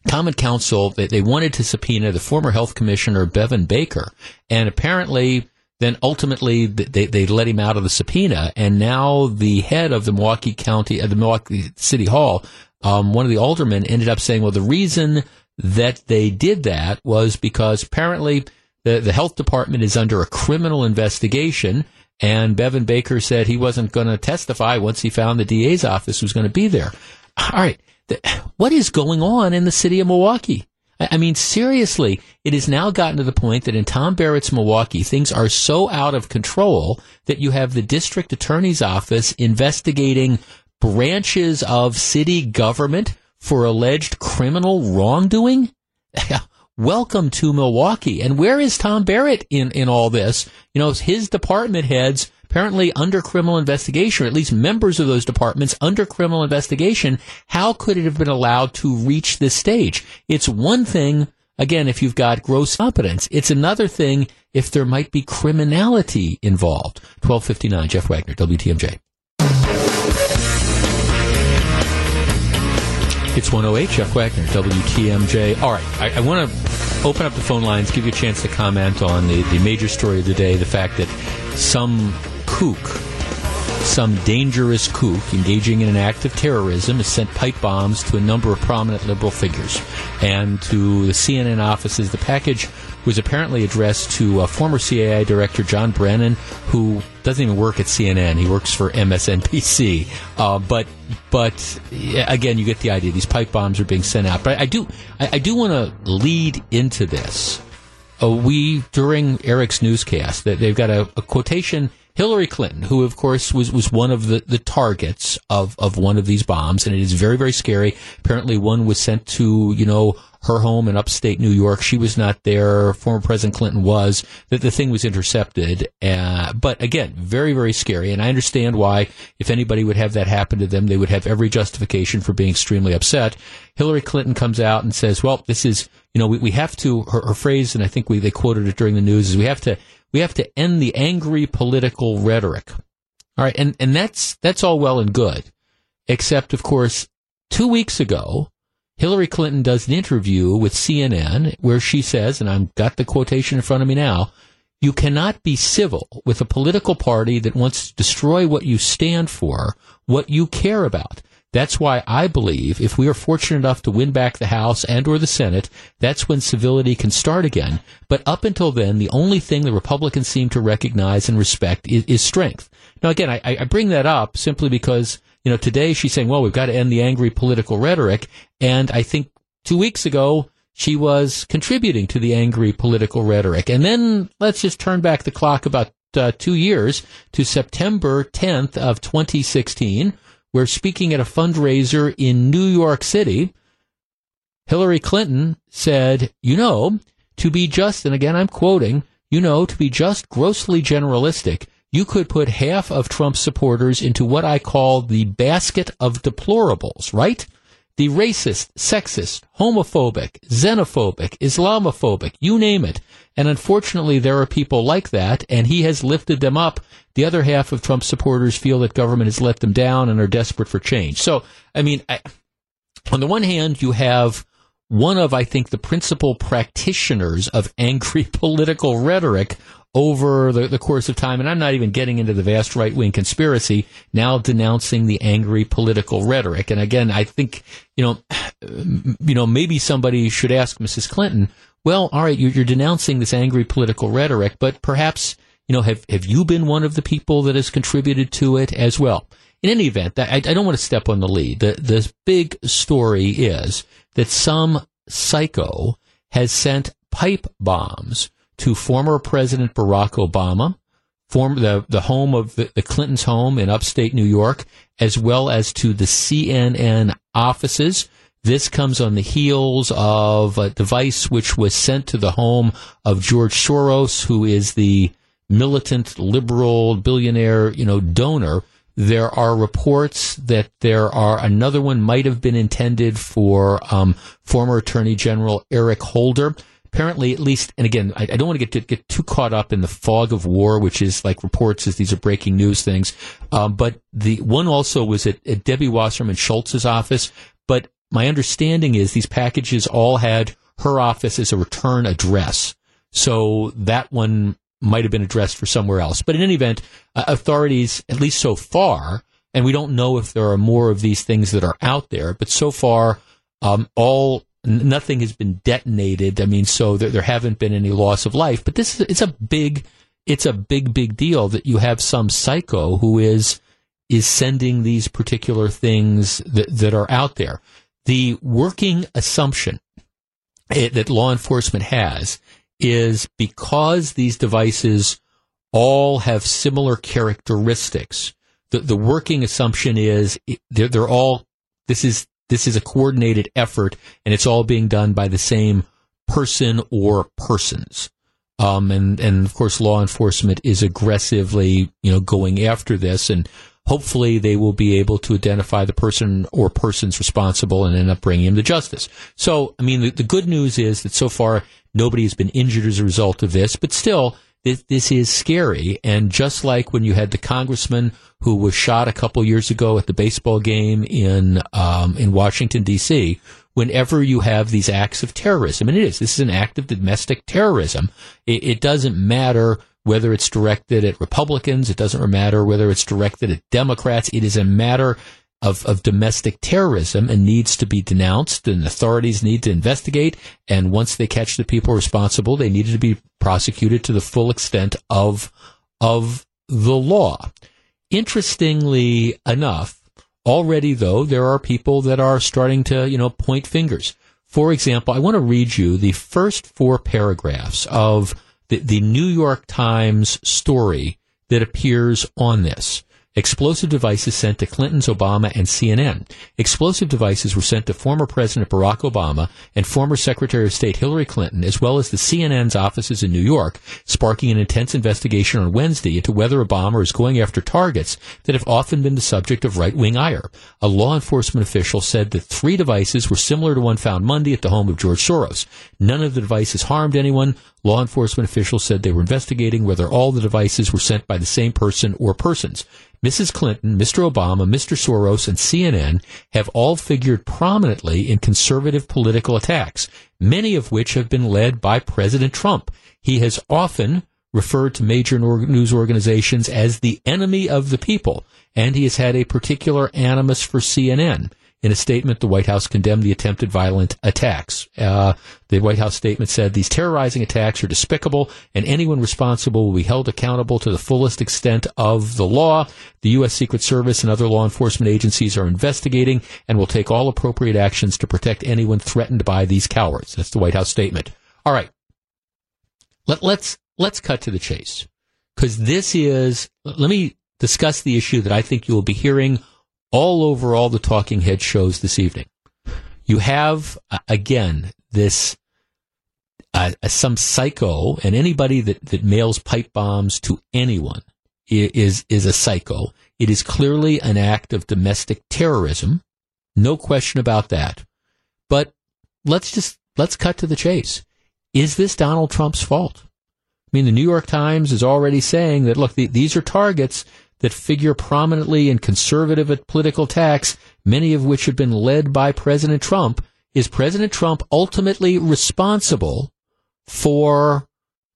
Common Council, they, they wanted to subpoena the former health commissioner, Bevan Baker. And apparently, then ultimately they, they let him out of the subpoena. And now the head of the Milwaukee County, uh, the Milwaukee City Hall, um, one of the aldermen ended up saying, well, the reason that they did that was because apparently the, the health department is under a criminal investigation. And Bevan Baker said he wasn't going to testify once he found the DA's office was going to be there. All right. What is going on in the city of Milwaukee? I mean, seriously, it has now gotten to the point that in Tom Barrett's Milwaukee, things are so out of control that you have the district attorney's office investigating branches of city government for alleged criminal wrongdoing? Welcome to Milwaukee. And where is Tom Barrett in, in all this? You know, his department heads apparently under criminal investigation, or at least members of those departments under criminal investigation. How could it have been allowed to reach this stage? It's one thing, again, if you've got gross competence. It's another thing if there might be criminality involved. 1259, Jeff Wagner, WTMJ. It's 108, Jeff Wagner, WTMJ. All right, I, I want to open up the phone lines, give you a chance to comment on the, the major story of the day, the fact that some kook, some dangerous kook engaging in an act of terrorism has sent pipe bombs to a number of prominent liberal figures and to the CNN offices. The package was apparently addressed to uh, former CIA Director John Brennan, who doesn't even work at CNN. He works for MSNBC. Uh, but but again, you get the idea. These pipe bombs are being sent out. But I, I do I, I do want to lead into this. Uh, we during Eric's newscast that they've got a, a quotation Hillary Clinton, who of course was, was one of the, the targets of, of one of these bombs, and it is very, very scary. Apparently one was sent to, you know, her home in upstate New York. She was not there. Former President Clinton was. That the thing was intercepted. Uh, but again, very, very scary. And I understand why, if anybody would have that happen to them, they would have every justification for being extremely upset. Hillary Clinton comes out and says, well, this is, you know, we, we have to, her, her phrase, and I think we, they quoted it during the news, is we have to, we have to end the angry political rhetoric. All right. And, and that's, that's all well and good. Except, of course, two weeks ago, Hillary Clinton does an interview with CNN where she says, and I've got the quotation in front of me now, you cannot be civil with a political party that wants to destroy what you stand for, what you care about. That's why I believe if we are fortunate enough to win back the House and or the Senate, that's when civility can start again. But up until then, the only thing the Republicans seem to recognize and respect is, is strength. Now, again, I, I bring that up simply because you know, today she's saying, well, we've got to end the angry political rhetoric. And I think two weeks ago, she was contributing to the angry political rhetoric. And then let's just turn back the clock about uh, two years to September 10th of 2016, where speaking at a fundraiser in New York City, Hillary Clinton said, you know, to be just, and again, I'm quoting, you know, to be just grossly generalistic, you could put half of Trump's supporters into what I call the basket of deplorables, right? The racist, sexist, homophobic, xenophobic, Islamophobic, you name it. And unfortunately, there are people like that, and he has lifted them up. The other half of Trump's supporters feel that government has let them down and are desperate for change. So, I mean, I, on the one hand, you have one of, I think, the principal practitioners of angry political rhetoric over the, the course of time, and I'm not even getting into the vast right wing conspiracy, now denouncing the angry political rhetoric. And again, I think, you know, you know, maybe somebody should ask Mrs. Clinton, well, all right, you're, denouncing this angry political rhetoric, but perhaps, you know, have, have you been one of the people that has contributed to it as well? In any event, I, I don't want to step on the lead. The, the big story is that some psycho has sent pipe bombs to former President Barack Obama, form the, the home of the, the Clintons' home in upstate New York, as well as to the CNN offices. This comes on the heels of a device which was sent to the home of George Soros, who is the militant liberal billionaire, you know, donor. There are reports that there are another one might have been intended for um, former Attorney General Eric Holder apparently, at least, and again, I, I don't want to get to, get too caught up in the fog of war, which is like reports as these are breaking news things. Um, but the one also was at, at Debbie Wasserman Schultz's office. But my understanding is these packages all had her office as a return address. So that one might have been addressed for somewhere else. But in any event, uh, authorities, at least so far, and we don't know if there are more of these things that are out there, but so far, um, all nothing has been detonated. I mean, so there, there haven't been any loss of life. But this is it's a big it's a big big deal that you have some psycho who is is sending these particular things that, that are out there. The working assumption that law enforcement has is because these devices all have similar characteristics. The, the working assumption is they're, they're all this is this is a coordinated effort and it's all being done by the same person or persons. Um, and, and of course, law enforcement is aggressively, you know, going after this and hopefully they will be able to identify the person or persons responsible and end up bringing him to justice. So, I mean, the, the good news is that so far nobody has been injured as a result of this, but still, this, this is scary. And just like when you had the congressman who was shot a couple years ago at the baseball game in um, in Washington D.C., whenever you have these acts of terrorism, and it is this is an act of domestic terrorism. It, it doesn't matter whether it's directed at Republicans. It doesn't matter whether it's directed at Democrats. It is a matter of, of domestic terrorism and needs to be denounced and authorities need to investigate. And once they catch the people responsible, they needed to be prosecuted to the full extent of, of the law. Interestingly enough, already though, there are people that are starting to, you know, point fingers. For example, I want to read you the first four paragraphs of the, the New York Times story that appears on this. Explosive devices sent to Clinton's, Obama, and CNN. Explosive devices were sent to former President Barack Obama and former Secretary of State Hillary Clinton, as well as the CNN's offices in New York, sparking an intense investigation on Wednesday into whether Obama is going after targets that have often been the subject of right-wing ire. A law enforcement official said that three devices were similar to one found Monday at the home of George Soros. None of the devices harmed anyone. Law enforcement officials said they were investigating whether all the devices were sent by the same person or persons. Mrs. Clinton, Mr. Obama, Mr. Soros, and CNN have all figured prominently in conservative political attacks, many of which have been led by President Trump. He has often referred to major news organizations as the enemy of the people, and he has had a particular animus for CNN. In a statement, the White House condemned the attempted violent attacks. Uh, the White House statement said these terrorizing attacks are despicable, and anyone responsible will be held accountable to the fullest extent of the law. The U.S. Secret Service and other law enforcement agencies are investigating and will take all appropriate actions to protect anyone threatened by these cowards. That's the White House statement. All right. Let, let's let's cut to the chase because this is. Let me discuss the issue that I think you will be hearing all over all the talking head shows this evening. You have, uh, again, this, uh, some psycho, and anybody that, that mails pipe bombs to anyone is, is a psycho. It is clearly an act of domestic terrorism. No question about that. But let's just, let's cut to the chase. Is this Donald Trump's fault? I mean, the New York Times is already saying that, look, the, these are targets that figure prominently in conservative political attacks, many of which have been led by President Trump, is President Trump ultimately responsible for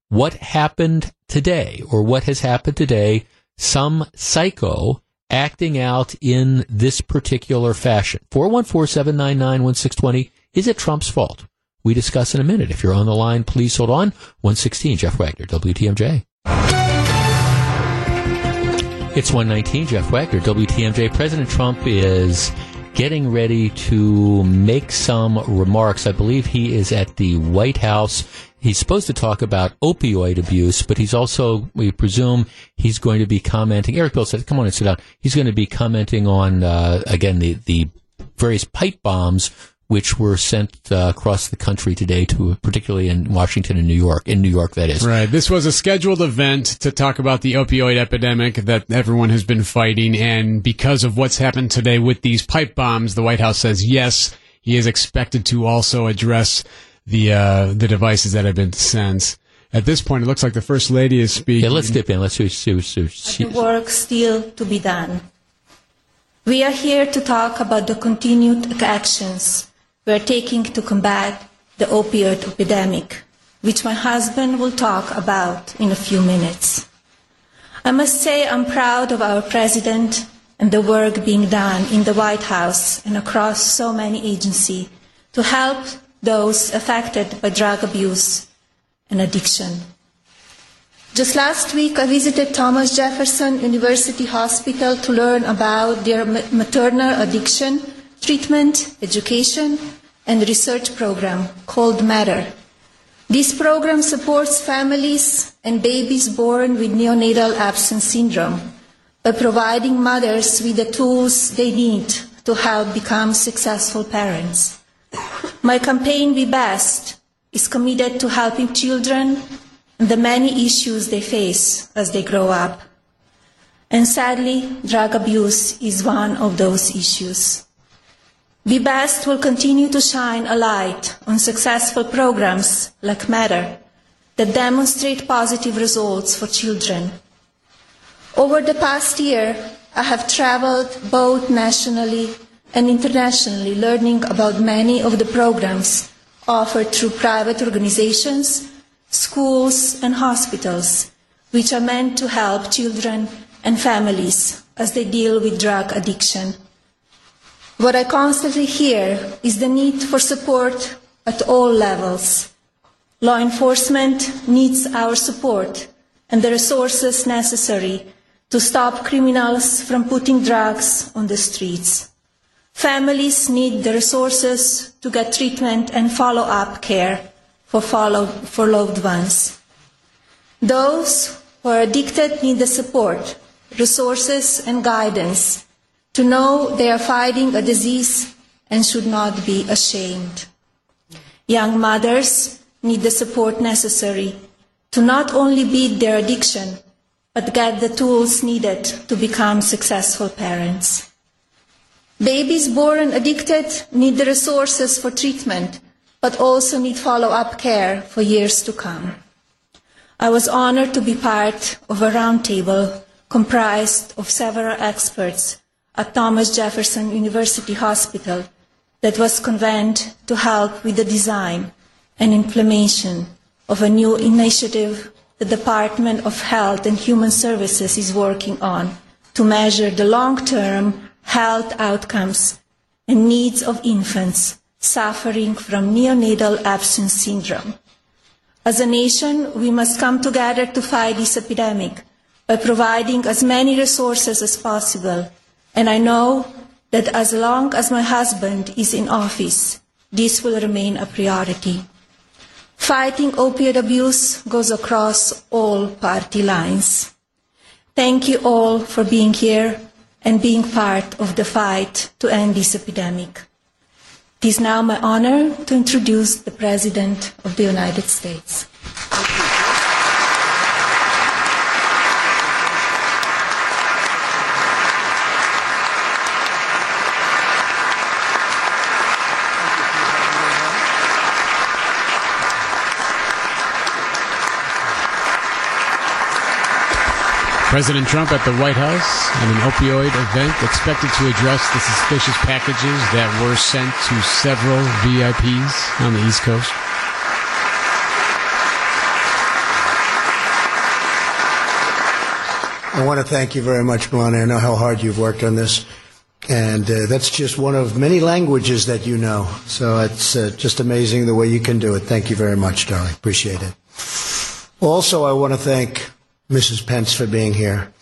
what happened today or what has happened today? Some psycho acting out in this particular fashion. 414-799-1620. Is it Trump's fault? We discuss in a minute. If you're on the line, please hold on. 116, Jeff Wagner, WTMJ. It's 119, Jeff Wagner, WTMJ. President Trump is getting ready to make some remarks. I believe he is at the White House. He's supposed to talk about opioid abuse, but he's also, we presume, he's going to be commenting. Eric Bilstad, come on and sit down. He's going to be commenting on, uh, again, the, the various pipe bombs which were sent uh, across the country today to particularly in Washington and New York in New York that is right this was a scheduled event to talk about the opioid epidemic that everyone has been fighting and because of what's happened today with these pipe bombs the White House says yes he is expected to also address the uh, the devices that have been sent at this point, it looks like the first lady is speaking. Yeah, let's dip in. Let's see. see, see, see. The work still to be done. We are here to talk about the continued actions we are taking to combat the opioid epidemic, which my husband will talk about in a few minutes. I must say I'm proud of our president and the work being done in the White House and across so many agencies to help those affected by drug abuse and addiction. Just last week, I visited Thomas Jefferson University Hospital to learn about their maternal addiction treatment, education, and research program called Matter. This program supports families and babies born with neonatal abstinence syndrome by providing mothers with the tools they need to help become successful parents. My campaign, Be Best, is committed to helping children and the many issues they face as they grow up. And sadly, drug abuse is one of those issues. Be Best will continue to shine a light on successful programs like Matter that demonstrate positive results for children. Over the past year, I have traveled both nationally and internationally learning about many of the programs offered through private organizations, schools, and hospitals, which are meant to help children and families as they deal with drug addiction. What I constantly hear is the need for support at all levels. Law enforcement needs our support and the resources necessary to stop criminals from putting drugs on the streets. Families need the resources to get treatment and follow up care for, follow, for loved ones. Those who are addicted need the support, resources, and guidance to know they are fighting a disease and should not be ashamed. Young mothers need the support necessary to not only beat their addiction, but get the tools needed to become successful parents. Babies born addicted need the resources for treatment, but also need follow-up care for years to come. I was honored to be part of a roundtable comprised of several experts at Thomas Jefferson University Hospital that was convened to help with the design and implementation of a new initiative the Department of Health and Human Services is working on to measure the long-term health outcomes and needs of infants suffering from neonatal abstinence syndrome. As a nation, we must come together to fight this epidemic by providing as many resources as possible. And I know that as long as my husband is in office, this will remain a priority. Fighting opioid abuse goes across all party lines. Thank you all for being here and being part of the fight to end this epidemic. It is now my honor to introduce the President of the United States. President Trump at the White House and an opioid event expected to address the suspicious packages that were sent to several VIPs on the East Coast. I want to thank you very much, Melania. I know how hard you've worked on this. And uh, that's just one of many languages that you know. So it's uh, just amazing the way you can do it. Thank you very much, darling. Appreciate it. Also, I want to thank Mrs. Pence, for being here.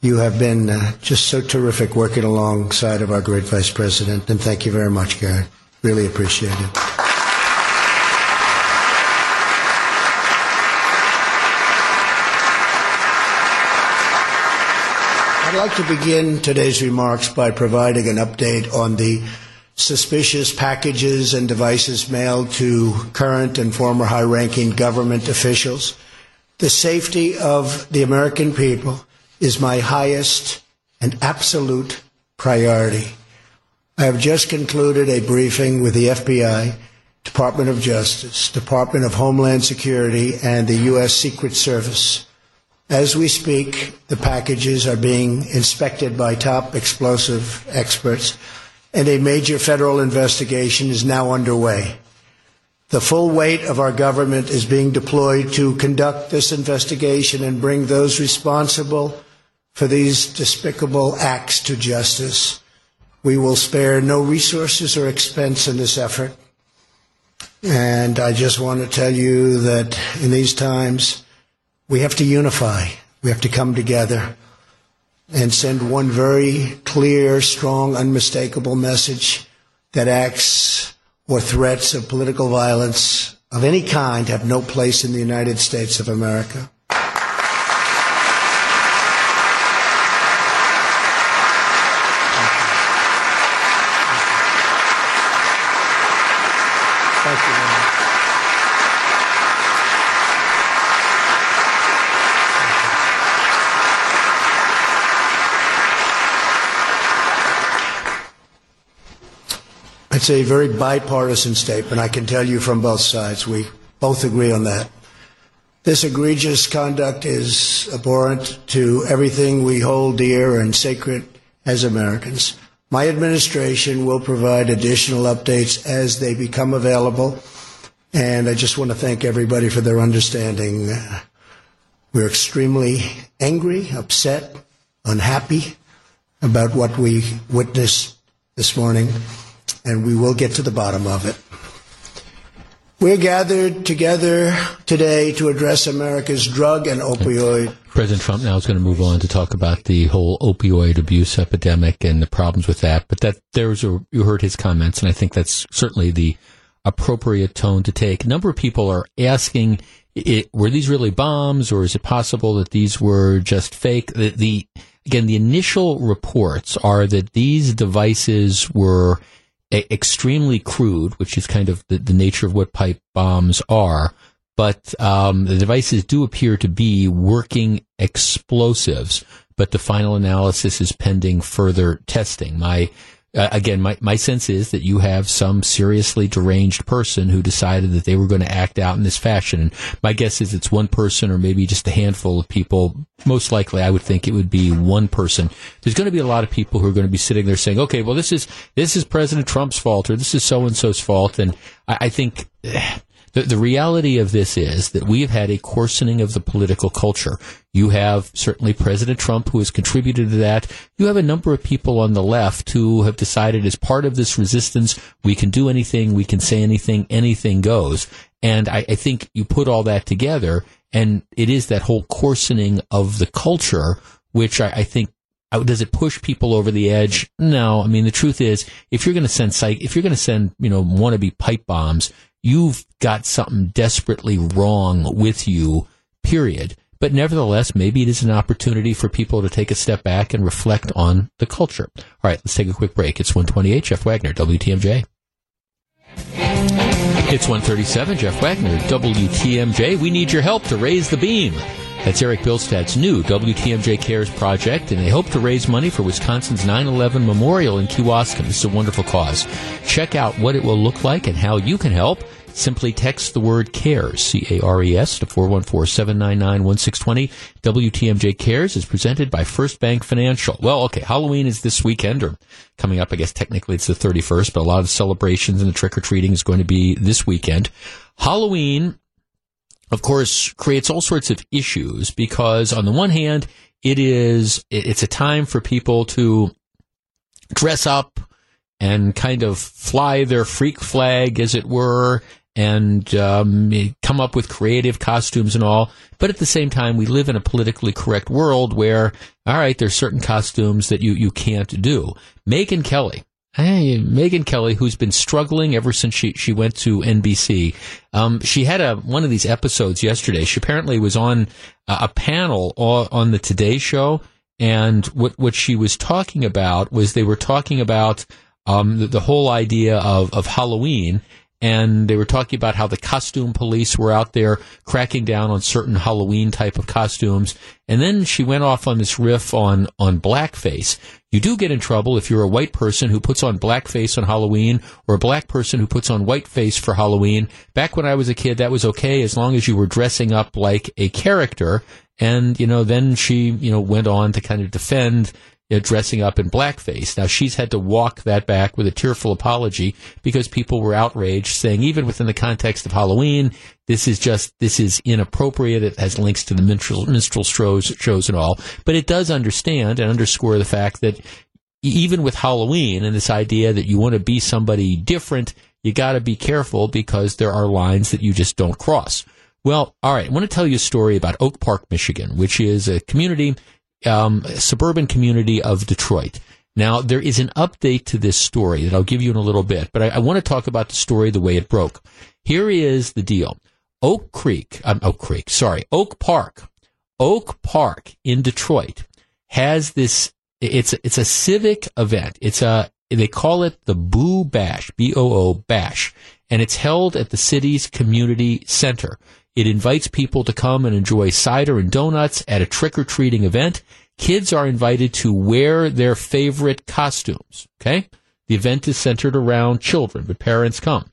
You have been uh, just so terrific working alongside of our great Vice President, and thank you very much, Gary. Really appreciate it. I'd like to begin today's remarks by providing an update on the suspicious packages and devices mailed to current and former high ranking government officials the safety of the American people is my highest and absolute priority. I have just concluded a briefing with the FBI, Department of Justice, Department of Homeland Security, and the U.S. Secret Service. As we speak, the packages are being inspected by top explosive experts, and a major federal investigation is now underway. The full weight of our government is being deployed to conduct this investigation and bring those responsible for these despicable acts to justice. We will spare no resources or expense in this effort. And I just want to tell you that in these times, we have to unify. We have to come together and send one very clear, strong, unmistakable message that acts or threats of political violence of any kind have no place in the United States of America. It's a very bipartisan statement. I can tell you from both sides. We both agree on that. This egregious conduct is abhorrent to everything we hold dear and sacred as Americans. My administration will provide additional updates as they become available. And I just want to thank everybody for their understanding. We're extremely angry, upset, unhappy about what we witnessed this morning, and we will get to the bottom of it. We're gathered together today to address America's drug and opioid. President Trump now is going to move on to talk about the whole opioid abuse epidemic and the problems with that. But that there's a you heard his comments, and I think that's certainly the appropriate tone to take. A number of people are asking, it, were these really bombs, or is it possible that these were just fake? The, the again, the initial reports are that these devices were extremely crude, which is kind of the, the, nature of what pipe bombs are. But um, the devices do appear to be working explosives. But the final analysis is pending further testing. My uh, again, my, my sense is that you have some seriously deranged person who decided that they were going to act out in this fashion. And my guess is it's one person or maybe just a handful of people. Most likely, I would think it would be one person. There's going to be a lot of people who are going to be sitting there saying, okay, well, this is, this is President Trump's fault or this is so and so's fault. And I, I think, the, the reality of this is that we have had a coarsening of the political culture. You have certainly President Trump who has contributed to that. You have a number of people on the left who have decided as part of this resistance, we can do anything, we can say anything, anything goes. And I, I think you put all that together and it is that whole coarsening of the culture, which I, I think uh, does it push people over the edge? No. I mean, the truth is, if you're going to send psych, if you're going to send, you know, wannabe pipe bombs, you've got something desperately wrong with you, period. But nevertheless, maybe it is an opportunity for people to take a step back and reflect on the culture. All right, let's take a quick break. It's 128, Jeff Wagner, WTMJ. It's 137, Jeff Wagner, WTMJ. We need your help to raise the beam. That's Eric Bilstad's new WTMJ Cares project, and they hope to raise money for Wisconsin's 9 11 Memorial in Kewaskum. Is a wonderful cause. Check out what it will look like and how you can help. Simply text the word CARES, C A R E S, to 414 799 1620. WTMJ Cares is presented by First Bank Financial. Well, okay, Halloween is this weekend, or coming up, I guess technically it's the 31st, but a lot of celebrations and the trick or treating is going to be this weekend. Halloween of course, creates all sorts of issues because on the one hand, it is, it's a time for people to dress up and kind of fly their freak flag, as it were, and um, come up with creative costumes and all. But at the same time, we live in a politically correct world where, all right, there's certain costumes that you, you can't do. Megyn Kelly Hey, Megyn Kelly, who's been struggling ever since she, she went to NBC. Um, she had a one of these episodes yesterday. She apparently was on a, a panel on the Today Show, and what what she was talking about was they were talking about um, the, the whole idea of of Halloween and they were talking about how the costume police were out there cracking down on certain Halloween type of costumes. And then she went off on this riff on, on blackface. You do get in trouble if you're a white person who puts on blackface on Halloween or a black person who puts on whiteface for Halloween. Back when I was a kid, that was okay as long as you were dressing up like a character. And, you know, then she, you know, went on to kind of defend you know, dressing up in blackface. Now she's had to walk that back with a tearful apology because people were outraged, saying even within the context of Halloween, this is just this is inappropriate. It has links to the minstrel, minstrel shows, shows and all, but it does understand and underscore the fact that even with Halloween and this idea that you want to be somebody different, you got to be careful because there are lines that you just don't cross. Well, all right. I want to tell you a story about Oak Park, Michigan, which is a community um, suburban community of Detroit. Now, there is an update to this story that I'll give you in a little bit, but I, I want to talk about the story the way it broke. Here is the deal. Oak Creek, um, Oak Creek, sorry, Oak Park, Oak Park in Detroit has this, it's, it's a civic event. It's a, they call it the Boo Bash, B-O-O Bash, and it's held at the city's community center. It invites people to come and enjoy cider and donuts at a trick or treating event. Kids are invited to wear their favorite costumes. Okay. The event is centered around children, but parents come.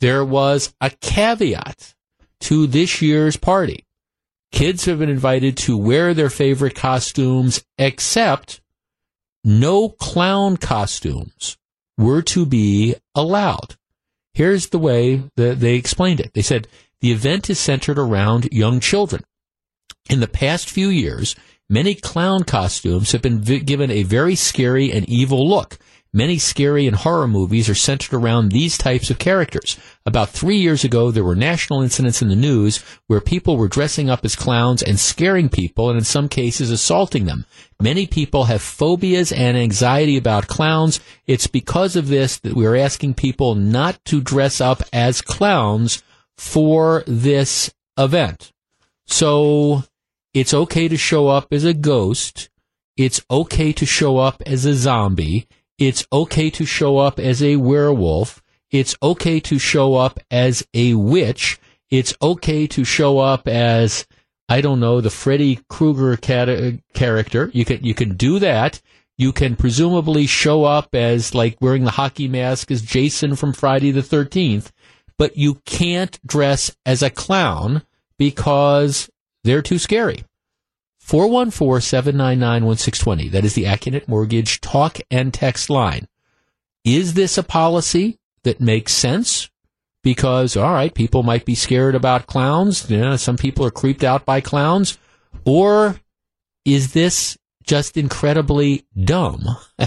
There was a caveat to this year's party. Kids have been invited to wear their favorite costumes, except no clown costumes were to be allowed. Here's the way that they explained it. They said the event is centered around young children. In the past few years, many clown costumes have been given a very scary and evil look. Many scary and horror movies are centered around these types of characters. About three years ago, there were national incidents in the news where people were dressing up as clowns and scaring people and in some cases assaulting them. Many people have phobias and anxiety about clowns. It's because of this that we're asking people not to dress up as clowns for this event. So it's okay to show up as a ghost. It's okay to show up as a zombie. It's okay to show up as a werewolf. It's okay to show up as a witch. It's okay to show up as, I don't know, the Freddy Krueger cat- character. You can, you can do that. You can presumably show up as like wearing the hockey mask as Jason from Friday the 13th, but you can't dress as a clown because they're too scary. 414 799 1620. That is the Accunet Mortgage talk and text line. Is this a policy that makes sense? Because, all right, people might be scared about clowns. You know, some people are creeped out by clowns. Or is this just incredibly dumb,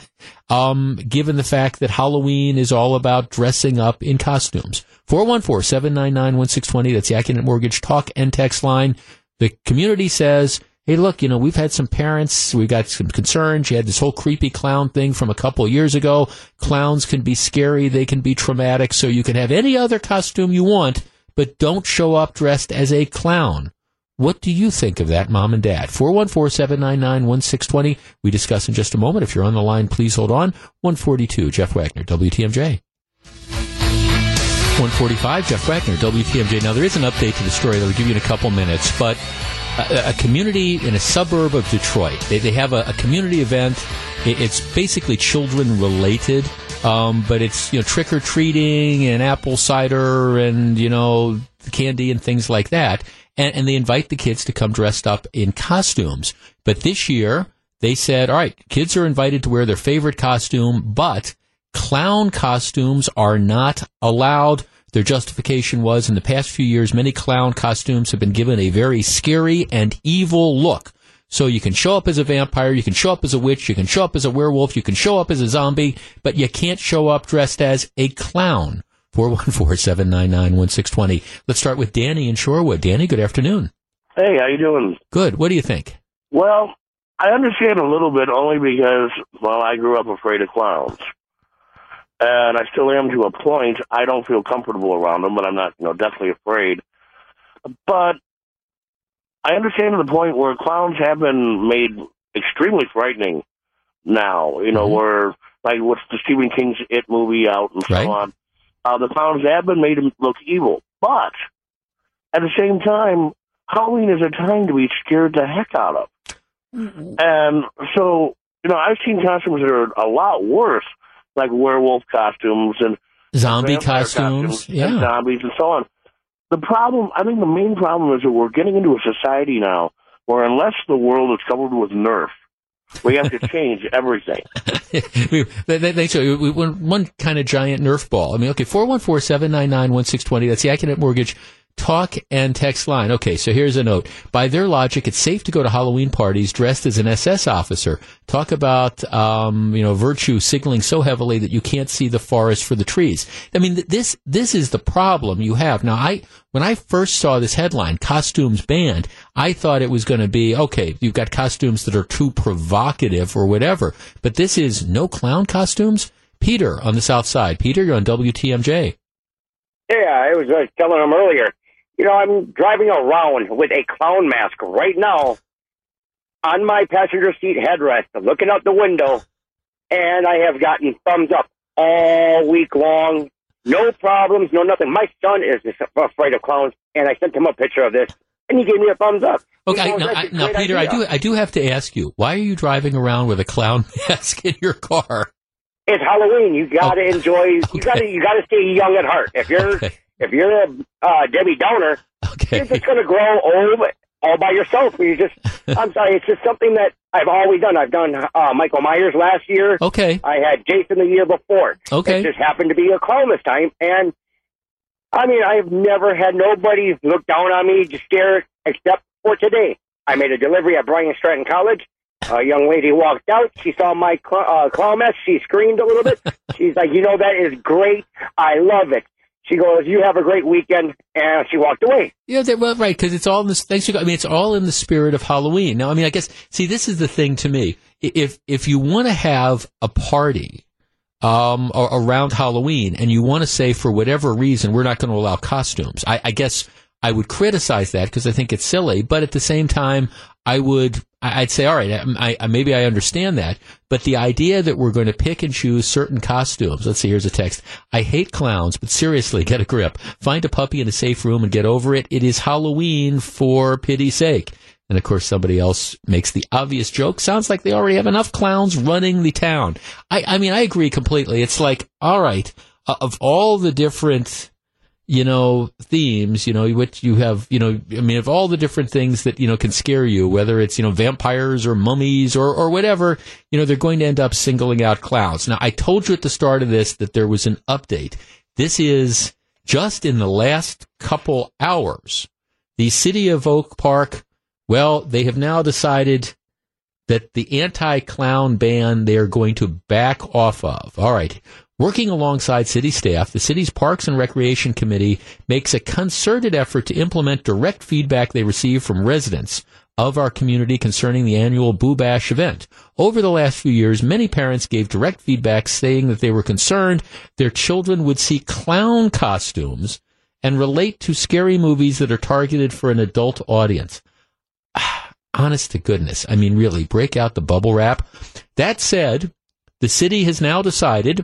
um, given the fact that Halloween is all about dressing up in costumes? 414 799 1620. That's the Accunet Mortgage talk and text line. The community says hey, look, you know, we've had some parents, we've got some concerns. You had this whole creepy clown thing from a couple years ago. Clowns can be scary, they can be traumatic, so you can have any other costume you want, but don't show up dressed as a clown. What do you think of that, mom and dad? 414-799-1620. We discuss in just a moment. If you're on the line, please hold on. 142, Jeff Wagner, WTMJ. 145, Jeff Wagner, WTMJ. Now, there is an update to the story that we'll give you in a couple minutes, but a, a, community in a suburb of Detroit. They, they have a, a community event. It, it's basically children related, um, but it's you know trick or treating and apple cider and you know candy and things like that. And, and they invite the kids to come dressed up in costumes. But this year they said, all right, kids are invited to wear their favorite costume, but clown costumes are not allowed. Their justification was in the past few years, many clown costumes have been given a very scary and evil look. So you can show up as a vampire, you can show up as a witch, you can show up as a werewolf, you can show up as a zombie, but you can't show up dressed as a clown. 414-799-1620. Let's start with Danny in Shorewood. Danny, good afternoon. Hey, how you doing? Good. What do you think? Well, I understand a little bit only because, well, I grew up afraid of clowns and I still am to a point. I don't feel comfortable around them, but I'm not, you know, definitely afraid. But I understand to the point where clowns have been made extremely frightening now. You know, mm-hmm. where like what's the Stephen King's It movie out and right. so on. Uh, the clowns have been made to look evil, but at the same time, Halloween is a time to be scared the heck out of. Mm-hmm. And so, you know, I've seen costumes that are a lot worse like werewolf costumes and zombie costumes, costumes yeah, and zombies and so on. The problem, I think, the main problem is that we're getting into a society now where unless the world is covered with Nerf, we have to change everything. they, they, they show you one kind of giant Nerf ball. I mean, okay, 414 799 1620. That's the Accunet Mortgage Talk and text line. Okay, so here's a note. By their logic, it's safe to go to Halloween parties dressed as an SS officer. Talk about, um, you know, virtue signaling so heavily that you can't see the forest for the trees. I mean, this, this is the problem you have. Now, I, when I first saw this headline, costumes banned, I thought it was going to be, okay, you've got costumes that are too provocative or whatever, but this is no clown costumes? Peter on the south side. Peter, you're on WTMJ. Yeah, I was telling him earlier. You know, I'm driving around with a clown mask right now on my passenger seat headrest, looking out the window, and I have gotten thumbs up all week long. No problems, no nothing. My son is afraid of clowns, and I sent him a picture of this, and he gave me a thumbs up. Okay, now, I, now Peter, idea. I do, I do have to ask you, why are you driving around with a clown mask in your car? It's Halloween. You got to oh. enjoy. You okay. got to, you got to stay young at heart. If you're okay. If you're a uh, Debbie Downer, okay. you're just going to grow old all by yourself. You just, I'm sorry, it's just something that I've always done. I've done uh, Michael Myers last year. Okay. I had Jason the year before. Okay. It just happened to be a clown this time, and I mean, I've never had nobody look down on me, just stare, except for today. I made a delivery at Bryant Stratton College. A young lady walked out. She saw my cl- uh, clown mess. She screamed a little bit. She's like, "You know that is great. I love it." She goes, "You have a great weekend," and she walked away. Yeah, well, right, because it's all in this. Thanks, I mean, it's all in the spirit of Halloween. Now, I mean, I guess see, this is the thing to me. If if you want to have a party um, around Halloween, and you want to say for whatever reason we're not going to allow costumes, I, I guess I would criticize that because I think it's silly. But at the same time, I would I'd say, all right, I, I, maybe I understand that, but the idea that we're going to pick and choose certain costumes. Let's see, here's a text. I hate clowns, but seriously, get a grip. Find a puppy in a safe room and get over it. It is Halloween for pity's sake. And of course, somebody else makes the obvious joke. Sounds like they already have enough clowns running the town. I, I mean, I agree completely. It's like, all right, uh, of all the different you know, themes, you know, which you have, you know, I mean, of all the different things that, you know, can scare you, whether it's, you know, vampires or mummies or, or whatever, you know, they're going to end up singling out clowns. Now, I told you at the start of this that there was an update. This is just in the last couple hours. The city of Oak Park, well, they have now decided that the anti-clown ban they are going to back off of. All right. Working alongside city staff, the city's Parks and Recreation Committee makes a concerted effort to implement direct feedback they receive from residents of our community concerning the annual Boo Bash event. Over the last few years, many parents gave direct feedback saying that they were concerned their children would see clown costumes and relate to scary movies that are targeted for an adult audience. Honest to goodness. I mean, really, break out the bubble wrap. That said, the city has now decided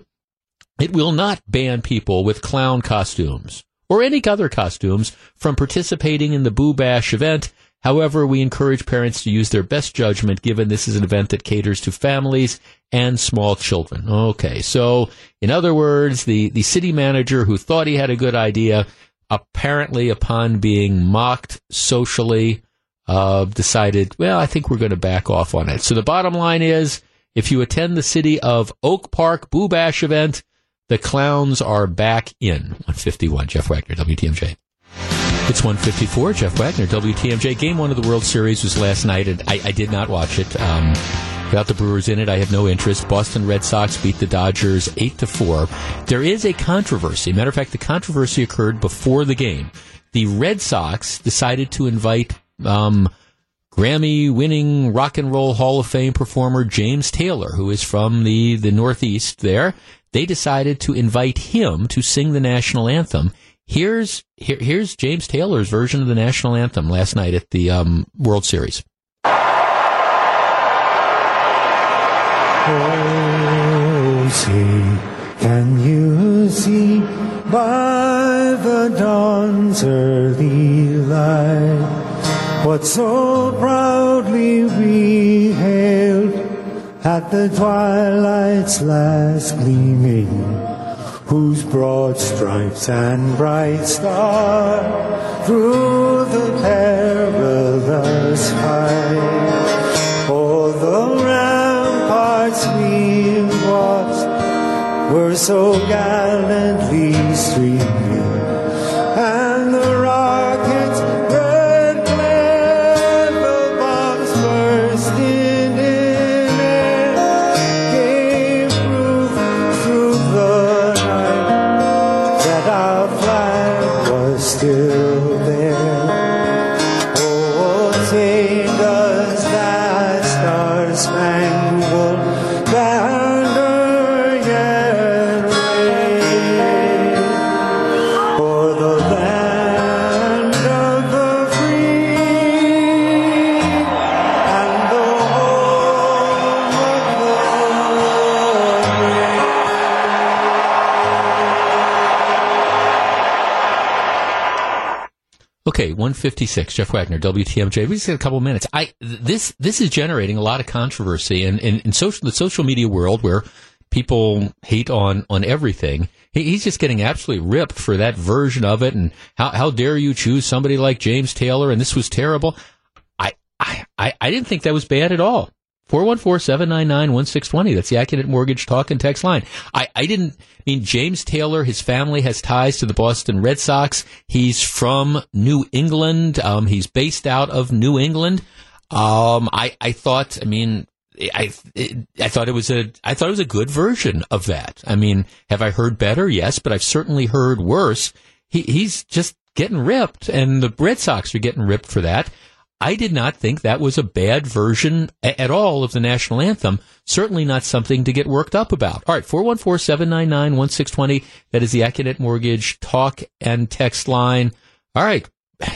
it will not ban people with clown costumes or any other costumes from participating in the Boo Bash event. However, we encourage parents to use their best judgment given this is an event that caters to families and small children. Okay, so in other words, the, the city manager who thought he had a good idea, apparently upon being mocked socially, uh, decided, well, I think we're going to back off on it. So the bottom line is, if you attend the city of Oak Park Boo Bash event, the clowns are back in 151. Jeff Wagner, WTMJ. It's 154. Jeff Wagner, WTMJ. Game one of the World Series was last night, and I, I did not watch it. Um, without the Brewers in it, I have no interest. Boston Red Sox beat the Dodgers eight to four. There is a controversy. Matter of fact, the controversy occurred before the game. The Red Sox decided to invite um, Grammy-winning rock and roll Hall of Fame performer James Taylor, who is from the the Northeast there they decided to invite him to sing the national anthem. Here's here, here's James Taylor's version of the national anthem last night at the um, World Series. Oh, see, can you see by the dawn's early light what so proudly we hailed? At the twilight's last gleaming, whose broad stripes and bright star through the perilous fight, all the ramparts we watched were so gallantly 156, Jeff Wagner, WTMJ. We just got a couple minutes. I, this, this is generating a lot of controversy in, in, in social, the social media world where people hate on, on everything. He, he's just getting absolutely ripped for that version of it. And how, how dare you choose somebody like James Taylor? And this was terrible. I, I, I didn't think that was bad at all. 414-799-1620. That's the Accunet Mortgage talk and text line. I, I didn't I mean James Taylor, his family has ties to the Boston Red Sox. He's from New England. Um, he's based out of New England. Um, I, I thought, I mean, I, I thought it was a, I thought it was a good version of that. I mean, have I heard better? Yes, but I've certainly heard worse. He, he's just getting ripped and the Red Sox are getting ripped for that. I did not think that was a bad version at all of the national anthem. Certainly not something to get worked up about. All right, 414-799-1620. That is the Accunet Mortgage talk and text line. All right.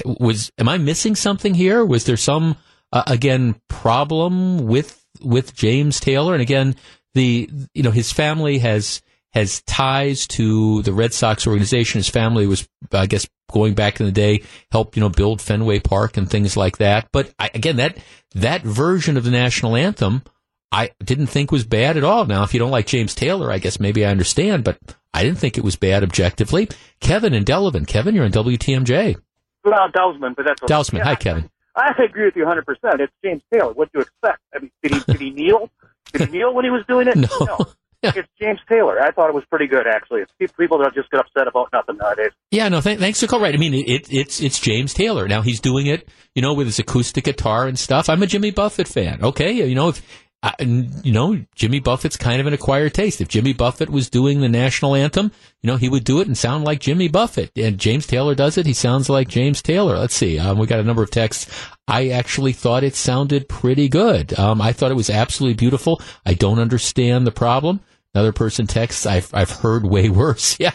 Was, am I missing something here? Was there some, uh, again, problem with, with James Taylor? And again, the, you know, his family has, has ties to the Red Sox organization. His family was, I guess, going back in the day, helped you know build Fenway Park and things like that. But I, again, that that version of the national anthem, I didn't think was bad at all. Now, if you don't like James Taylor, I guess maybe I understand, but I didn't think it was bad objectively. Kevin and Delavan, Kevin, you're on WTMJ. Well, Delsman, but that's Delsman. Yeah, Hi, Kevin. I, I agree with you 100. percent It's James Taylor. What do you expect? I mean, did he did he kneel? Did he kneel when he was doing it? No. no. Yeah. It's James Taylor. I thought it was pretty good, actually. It's people don't just get upset about nothing nowadays. Yeah, no, th- thanks for calling. Right. I mean, it, it's it's James Taylor. Now he's doing it, you know, with his acoustic guitar and stuff. I'm a Jimmy Buffett fan. Okay, you know, if uh, you know, Jimmy Buffett's kind of an acquired taste. If Jimmy Buffett was doing the national anthem, you know, he would do it and sound like Jimmy Buffett. And James Taylor does it, he sounds like James Taylor. Let's see. Um, we got a number of texts. I actually thought it sounded pretty good. Um, I thought it was absolutely beautiful. I don't understand the problem. Another person texts, I've, I've heard way worse. Yeah,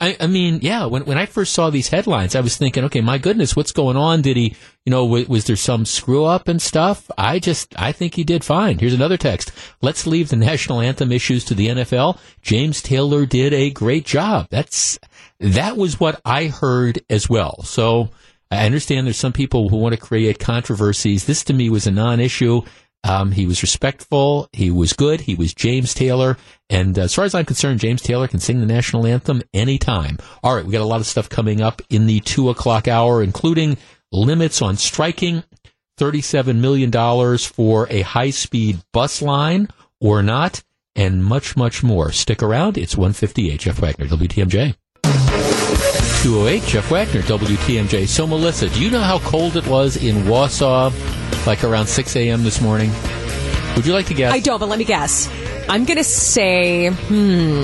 I, I mean, yeah, when, when I first saw these headlines, I was thinking, okay, my goodness, what's going on? Did he, you know, w- was there some screw up and stuff? I just, I think he did fine. Here's another text. Let's leave the national anthem issues to the NFL. James Taylor did a great job. That's, that was what I heard as well. So I understand there's some people who want to create controversies. This to me was a non-issue. Um, he was respectful. He was good. He was James Taylor. And uh, as far as I'm concerned, James Taylor can sing the national anthem anytime. All right, we got a lot of stuff coming up in the two o'clock hour, including limits on striking, $37 million for a high speed bus line or not, and much, much more. Stick around. It's 158. Jeff Wagner, WTMJ. 208, Jeff Wagner, WTMJ. So, Melissa, do you know how cold it was in Wausau, like around 6 a.m. this morning? Would you like to guess? I don't, but let me guess. I'm going to say, hmm,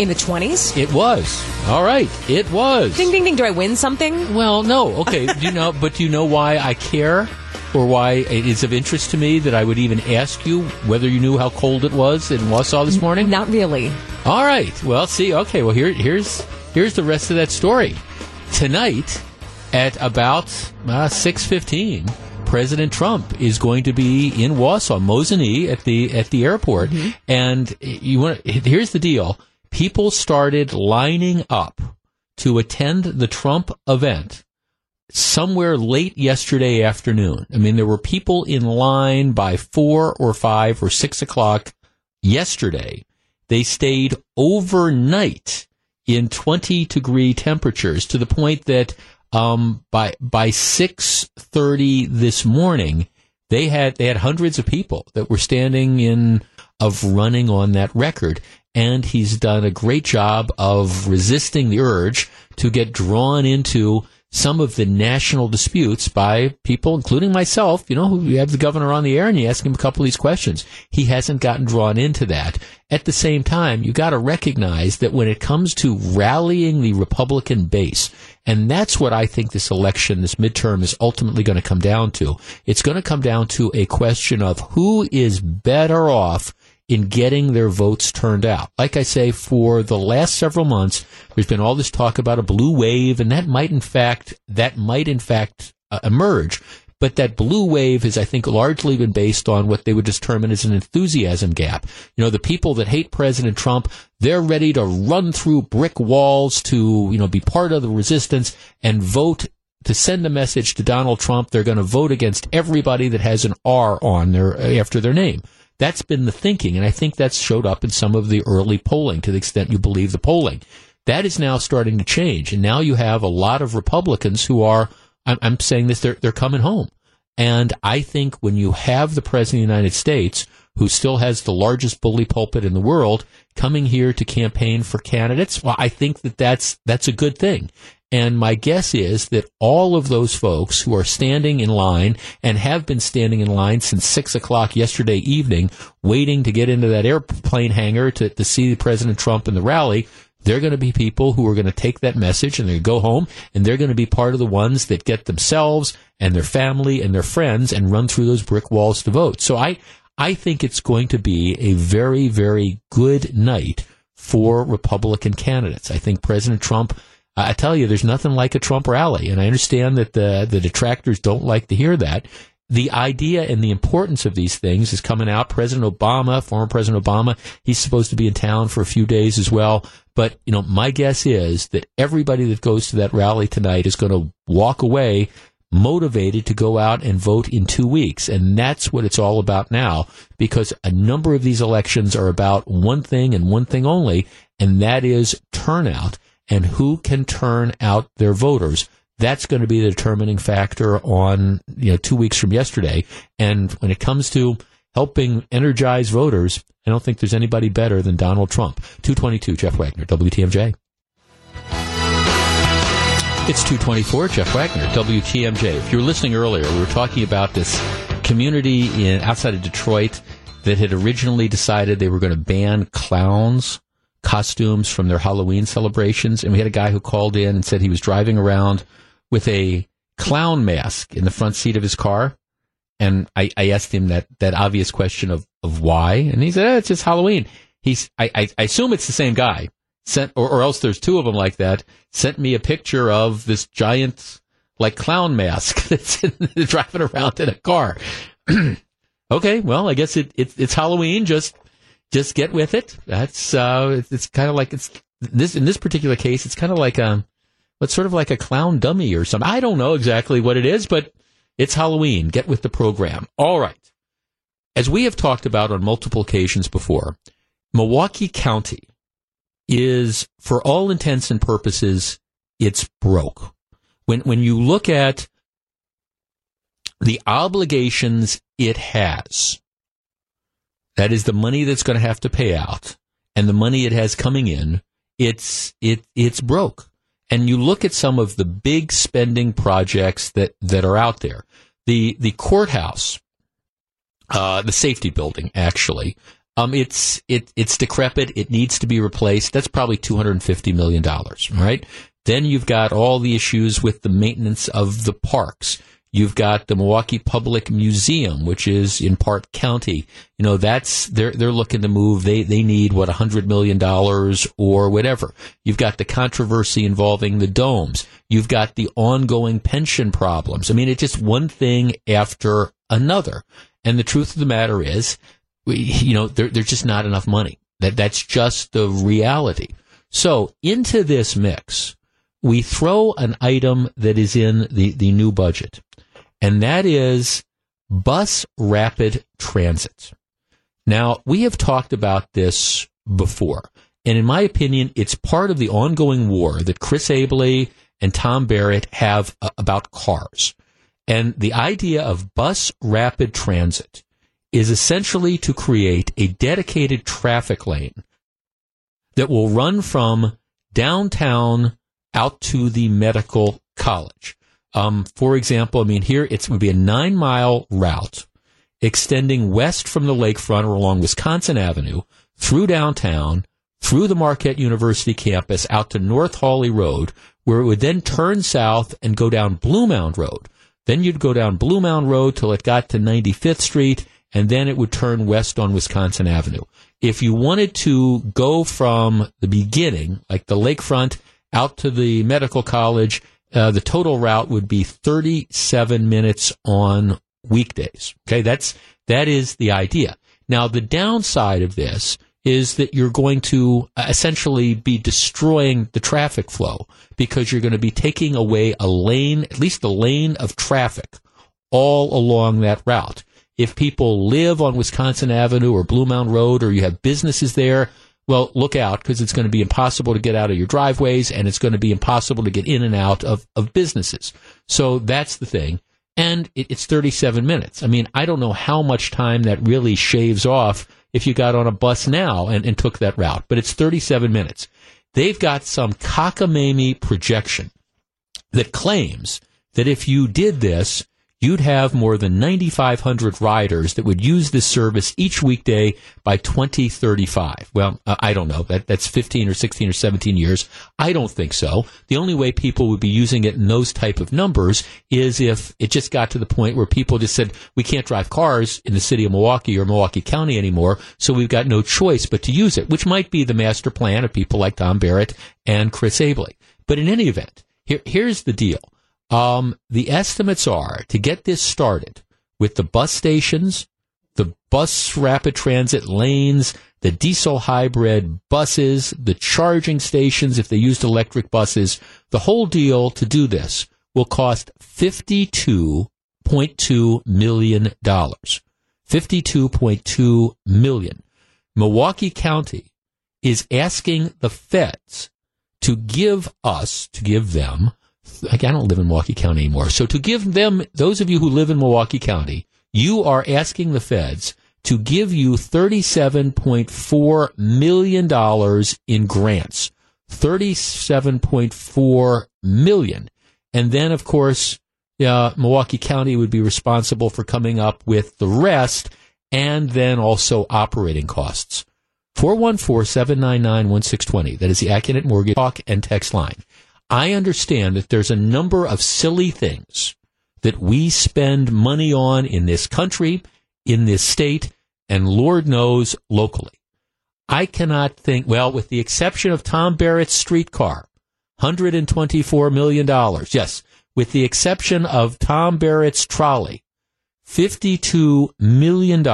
in the 20s? It was. All right. It was. Ding, ding, ding. Do I win something? Well, no. Okay. do you know, but do you know why I care? Or why it is of interest to me that I would even ask you whether you knew how cold it was in Wausau this morning? Not really. All right. Well, see. Okay. Well, here, here's Here's the rest of that story. Tonight, at about uh, 6.15, President Trump is going to be in Wausau, Mosinee, at the at the airport. Mm-hmm. And you want here's the deal: people started lining up to attend the Trump event somewhere late yesterday afternoon. I mean, there were people in line by four or five or six o'clock yesterday. They stayed overnight in 20 degree temperatures to the point that um, by by 6:30 this morning they had they had hundreds of people that were standing in of running on that record. And he's done a great job of resisting the urge to get drawn into some of the national disputes by people, including myself, you know, who you have the governor on the air and you ask him a couple of these questions. He hasn't gotten drawn into that. At the same time, you got to recognize that when it comes to rallying the Republican base, and that's what I think this election, this midterm is ultimately going to come down to. It's going to come down to a question of who is better off in getting their votes turned out. Like I say, for the last several months, there's been all this talk about a blue wave, and that might in fact that might in fact uh, emerge. But that blue wave has, I think, largely been based on what they would determine as an enthusiasm gap. You know, the people that hate President Trump, they're ready to run through brick walls to, you know, be part of the resistance and vote to send a message to Donald Trump. They're going to vote against everybody that has an R on their after their name. That's been the thinking, and I think that's showed up in some of the early polling to the extent you believe the polling. That is now starting to change, and now you have a lot of Republicans who are, I'm, I'm saying this, they're, they're coming home. And I think when you have the President of the United States, who still has the largest bully pulpit in the world, coming here to campaign for candidates, well, I think that that's, that's a good thing. And my guess is that all of those folks who are standing in line and have been standing in line since six o'clock yesterday evening, waiting to get into that airplane hangar to, to see President Trump in the rally, they're going to be people who are going to take that message and they go home and they're going to be part of the ones that get themselves and their family and their friends and run through those brick walls to vote. So I, I think it's going to be a very, very good night for Republican candidates. I think President Trump I tell you, there's nothing like a Trump rally, and I understand that the the detractors don't like to hear that. The idea and the importance of these things is coming out. President Obama, former President Obama, he's supposed to be in town for a few days as well. But you know, my guess is that everybody that goes to that rally tonight is going to walk away motivated to go out and vote in two weeks. And that's what it's all about now, because a number of these elections are about one thing and one thing only, and that is turnout and who can turn out their voters. That's going to be the determining factor on, you know, two weeks from yesterday. And when it comes to helping energize voters, I don't think there's anybody better than Donald Trump. 222, Jeff Wagner, WTMJ. It's 224, Jeff Wagner, WTMJ. If you were listening earlier, we were talking about this community in outside of Detroit that had originally decided they were going to ban clowns costumes from their Halloween celebrations. And we had a guy who called in and said he was driving around with a clown mask in the front seat of his car. And I, I asked him that, that obvious question of, of why. And he said, oh, it's just Halloween. He's, I, I, I assume it's the same guy sent, or, or else there's two of them like that, sent me a picture of this giant, like clown mask that's in, driving around in a car. okay, well, I guess it, it, it's Halloween. Just just get with it. That's uh, it's kind of like it's this in this particular case. It's kind of like a what's sort of like a clown dummy or something. I don't know exactly what it is, but it's Halloween. Get with the program. All right. As we have talked about on multiple occasions before, Milwaukee County is, for all intents and purposes, it's broke. When when you look at the obligations it has that is the money that's going to have to pay out and the money it has coming in. It's, it, it's broke. And you look at some of the big spending projects that, that are out there. The, the courthouse, uh, the safety building, actually, um, it's it it's decrepit. It needs to be replaced. That's probably two hundred and fifty million dollars, right? Then you've got all the issues with the maintenance of the parks. You've got the Milwaukee Public Museum, which is in Park County. You know, that's they're they're looking to move. They they need what hundred million dollars or whatever. You've got the controversy involving the domes. You've got the ongoing pension problems. I mean, it's just one thing after another. And the truth of the matter is, you know, there, there's just not enough money. That that's just the reality. So into this mix, we throw an item that is in the, the new budget and that is bus rapid transit. Now, we have talked about this before, and in my opinion, it's part of the ongoing war that Chris Abele and Tom Barrett have uh, about cars. And the idea of bus rapid transit is essentially to create a dedicated traffic lane that will run from downtown out to the medical college. Um, for example, I mean, here going to be a nine mile route extending west from the lakefront or along Wisconsin Avenue through downtown, through the Marquette University campus out to North Hawley Road, where it would then turn south and go down Blue Mound Road. Then you'd go down Blue Mound Road till it got to 95th Street, and then it would turn west on Wisconsin Avenue. If you wanted to go from the beginning, like the lakefront, out to the medical college, uh, the total route would be 37 minutes on weekdays. Okay, that's that is the idea. Now, the downside of this is that you're going to uh, essentially be destroying the traffic flow because you're going to be taking away a lane, at least a lane of traffic all along that route. If people live on Wisconsin Avenue or Blue Mound Road or you have businesses there, well, look out because it's going to be impossible to get out of your driveways and it's going to be impossible to get in and out of, of businesses. So that's the thing. and it, it's 37 minutes. I mean, I don't know how much time that really shaves off if you got on a bus now and, and took that route, but it's 37 minutes. They've got some cockamamie projection that claims that if you did this, you'd have more than 9,500 riders that would use this service each weekday by 2035. Well, uh, I don't know. That, that's 15 or 16 or 17 years. I don't think so. The only way people would be using it in those type of numbers is if it just got to the point where people just said, we can't drive cars in the city of Milwaukee or Milwaukee County anymore, so we've got no choice but to use it, which might be the master plan of people like Tom Barrett and Chris Abele. But in any event, here, here's the deal. Um, the estimates are to get this started with the bus stations, the bus rapid transit lanes, the diesel hybrid buses, the charging stations if they used electric buses, the whole deal to do this will cost $52.2 million. 52.2 million. Milwaukee County is asking the feds to give us, to give them like I don't live in Milwaukee County anymore. So to give them, those of you who live in Milwaukee County, you are asking the feds to give you $37.4 million in grants. 37.4 million. And then, of course, uh, Milwaukee County would be responsible for coming up with the rest and then also operating costs. 414 799 1620. That is the Accunet Mortgage Talk and Text line. I understand that there's a number of silly things that we spend money on in this country, in this state, and Lord knows locally. I cannot think, well, with the exception of Tom Barrett's streetcar, $124 million. Yes, with the exception of Tom Barrett's trolley, $52 million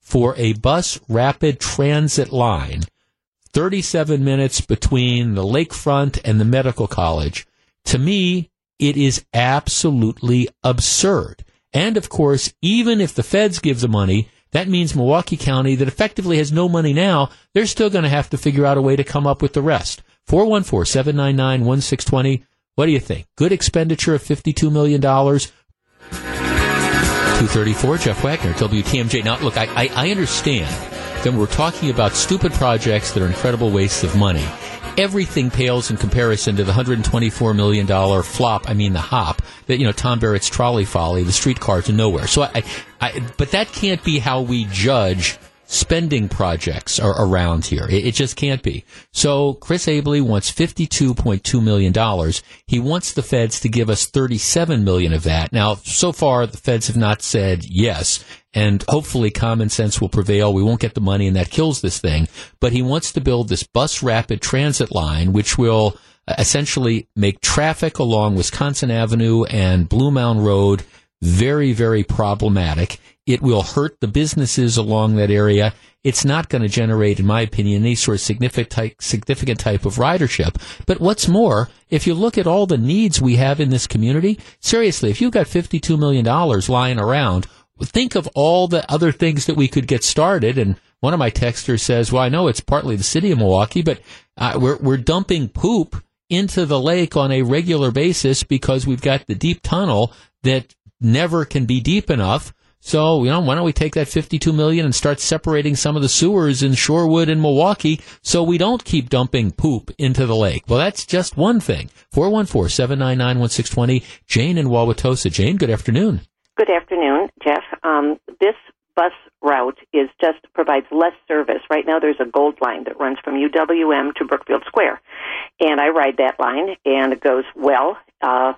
for a bus rapid transit line 37 minutes between the lakefront and the medical college. To me, it is absolutely absurd. And of course, even if the feds give the money, that means Milwaukee County, that effectively has no money now, they're still going to have to figure out a way to come up with the rest. 414 799 1620. What do you think? Good expenditure of $52 million? 234, Jeff Wagner, WTMJ. Now, look, I, I, I understand then we're talking about stupid projects that are incredible wastes of money. Everything pales in comparison to the $124 million flop, I mean the hop, that, you know, Tom Barrett's trolley folly, the streetcar to nowhere. So I, I, but that can't be how we judge spending projects are around here. It, it, just can't be. So Chris Abele wants $52.2 million. He wants the feds to give us 37 million of that. Now, so far, the feds have not said yes. And hopefully common sense will prevail. We won't get the money and that kills this thing. But he wants to build this bus rapid transit line, which will uh, essentially make traffic along Wisconsin Avenue and Blue Mound Road very, very problematic. It will hurt the businesses along that area. It's not going to generate, in my opinion, any sort of significant type, significant type of ridership. But what's more, if you look at all the needs we have in this community, seriously, if you've got $52 million lying around, think of all the other things that we could get started. And one of my texters says, well, I know it's partly the city of Milwaukee, but uh, we're, we're dumping poop into the lake on a regular basis because we've got the deep tunnel that never can be deep enough so, you know, why don't we take that 52 million and start separating some of the sewers in Shorewood and Milwaukee so we don't keep dumping poop into the lake? Well, that's just one thing. 414-799-1620. Jane in Wauwatosa. Jane, good afternoon. Good afternoon, Jeff. Um, this bus route is just provides less service. Right now there's a gold line that runs from UWM to Brookfield Square. And I ride that line and it goes well. Uh,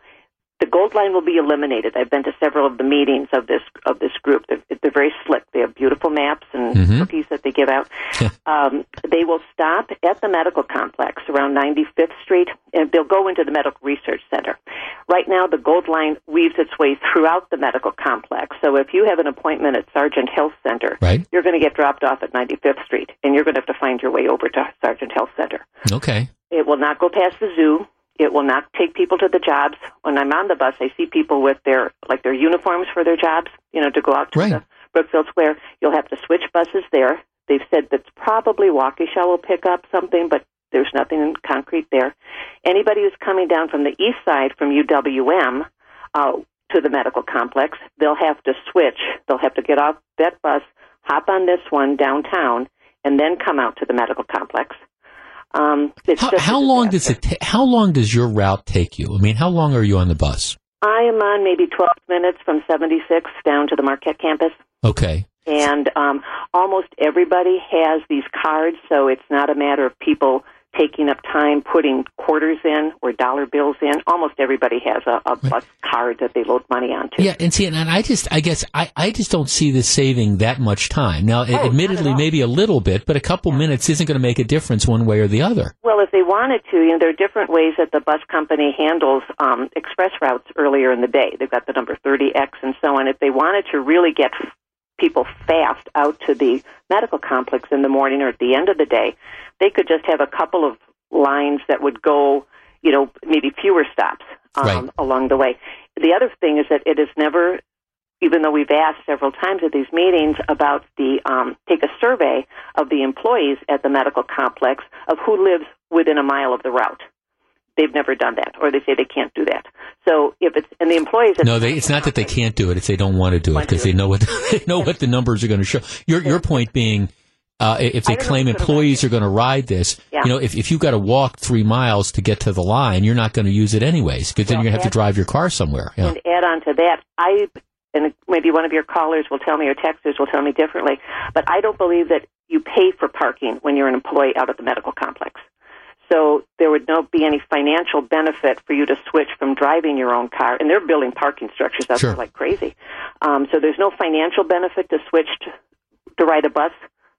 the gold line will be eliminated. I've been to several of the meetings of this of this group. They're, they're very slick. They have beautiful maps and mm-hmm. cookies that they give out. um, they will stop at the medical complex around 95th Street, and they'll go into the medical research center. Right now, the gold line weaves its way throughout the medical complex. So if you have an appointment at Sargent Health Center, right. you're going to get dropped off at 95th Street, and you're going to have to find your way over to Sargent Health Center. Okay. It will not go past the zoo it will not take people to the jobs. When I'm on the bus, I see people with their like their uniforms for their jobs, you know, to go out to right. the Brookfield Square. You'll have to switch buses there. They've said that probably Waukesha will pick up something, but there's nothing in concrete there. Anybody who's coming down from the east side from UWM, uh, to the medical complex, they'll have to switch. They'll have to get off that bus, hop on this one downtown, and then come out to the medical complex. Um, how, how long does it? Ta- how long does your route take you? I mean, how long are you on the bus? I am on maybe 12 minutes from 76 down to the Marquette campus. Okay. And um, almost everybody has these cards, so it's not a matter of people taking up time putting quarters in or dollar bills in. Almost everybody has a, a bus card that they load money onto. Yeah, and see, and I just, I guess, I, I just don't see this saving that much time. Now, oh, admittedly, maybe a little bit, but a couple yeah. minutes isn't going to make a difference one way or the other. Well, if they wanted to, you know, there are different ways that the bus company handles um, express routes earlier in the day. They've got the number 30X and so on. If they wanted to really get people fast out to the medical complex in the morning or at the end of the day, they could just have a couple of lines that would go, you know, maybe fewer stops um, right. along the way. The other thing is that it is never, even though we've asked several times at these meetings about the um, take a survey of the employees at the medical complex of who lives within a mile of the route. They've never done that, or they say they can't do that. So if it's and the employees, no, they, it's not that they can't do it; it's they don't want to do it because they know what they know what the numbers are going to show. Your your point being uh, if they claim employees are going to ride this, yeah. you know, if, if you've got to walk three miles to get to the line, you're not going to use it anyways because well, then you're going to have to drive your car somewhere. Yeah. And add on to that, I and maybe one of your callers will tell me or texters will tell me differently, but I don't believe that you pay for parking when you're an employee out at the medical complex. So there would not be any financial benefit for you to switch from driving your own car, and they're building parking structures out sure. there like crazy. Um, so there's no financial benefit to switch to, to ride a bus